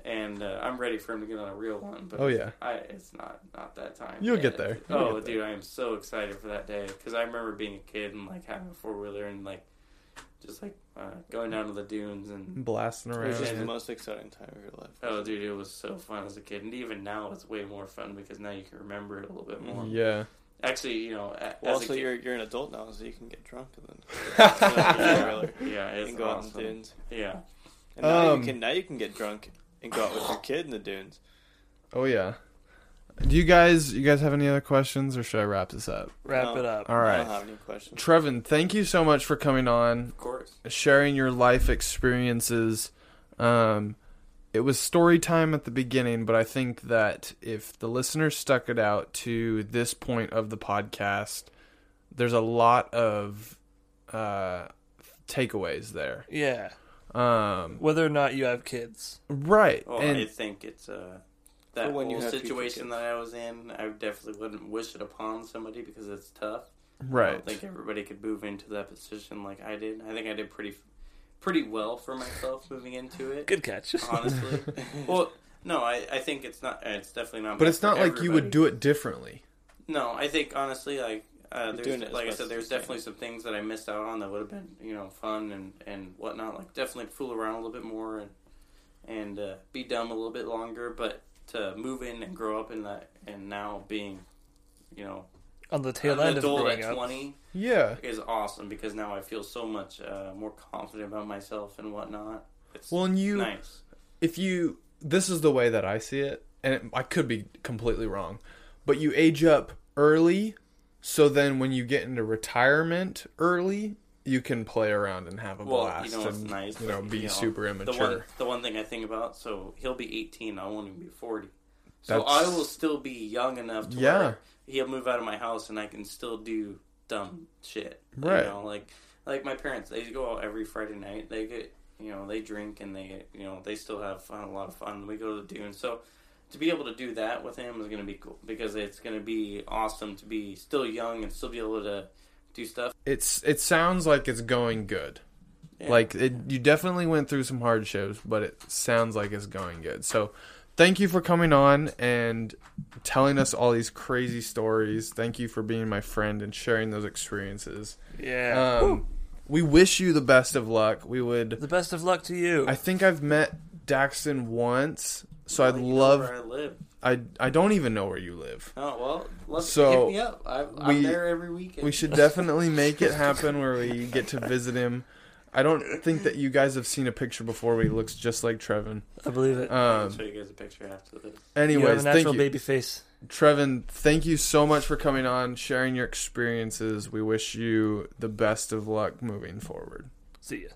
And uh, I'm ready for him to get on a real one. But Oh, yeah. I, it's not not that time. You'll yet. get there. You'll oh, get there. dude, I am so excited for that day because I remember being a kid and like having a four wheeler and like just like uh, going down to the dunes and Blasting around. It was just the most exciting time of your life. oh, dude, it was so fun as a kid, and even now it's way more fun because now you can remember it a little bit more. Yeah. Actually, you know, a- Well, also kid, you're you're an adult now, so you can get drunk and then yeah, yeah, and it's go out in the dunes. Yeah, And now Um, you can now you can get drunk and go out with your kid in the dunes. Oh yeah. Do you guys you guys have any other questions or should I wrap this up? Wrap No. it up. All right. I don't have any questions. Trevin, thank you so much for coming on, of course. sharing your life experiences. Um it was story time at the beginning, but I think that if the listeners stuck it out to this point of the podcast, there's a lot of uh takeaways there. Yeah. Um Whether or not you have kids. right. Well, and I think it's uh, that when whole situation that I was in. I definitely wouldn't wish it upon somebody because it's tough. I right. don't think everybody could move into that position like I did. I think I did pretty, pretty well for myself moving into it. Good catch. Honestly, well, no, I, I think it's not. It's definitely not. But it's not for like you would do it differently. No, I think honestly, like uh, there's, doing it like I said, there's you can. definitely some things that I missed out on that would have been you know fun and and whatnot. Like definitely fool around a little bit more and and uh, be dumb a little bit longer. But to move in and grow up in that and now being, you know, On the tail end of growing up. twenty Yeah. is awesome because now I feel so much uh, more confident about myself and whatnot. It's Well, and you nice. if you this is the way that I see it, and it, I could be completely wrong, but you age up early, so then when you get into retirement early, you can play around and have a Well, blast you know, and nice. you know be you know, super The immature. one, the one thing I think about, so he'll be 18. I won't even be 40. So That's- I will still be young enough to Yeah. he'll move out of my house and I can still do dumb shit. Right. You know, like like my parents, they go out every Friday night. They get you know they drink and they you know they still have fun, a lot of fun. We go to the dunes. So to be able to do that with him is going to be cool because it's going to be awesome to be still young and still be able to do stuff. It's it sounds like it's going good. Yeah. Like it, you definitely went through some hardships, but it sounds like it's going good. So, thank you for coming on and telling us all these crazy stories. Thank you for being my friend and sharing those experiences. Yeah. Um, we wish you the best of luck. We would. the best of luck to you. I think I've met Daxton once, so I'd you know love. where I live. I I don't even know where you live. Oh well, let's So, hit me up. I, I'm we- there every weekend. We should definitely make it happen where we get to visit him. I don't think that you guys have seen a picture before where he looks just like Trevin. I believe it. I'll Um, show you guys a picture after this. you have anyways, a thank natural you. baby face. Trevin, thank you so much for coming on, sharing your experiences. We wish you the best of luck moving forward. See ya.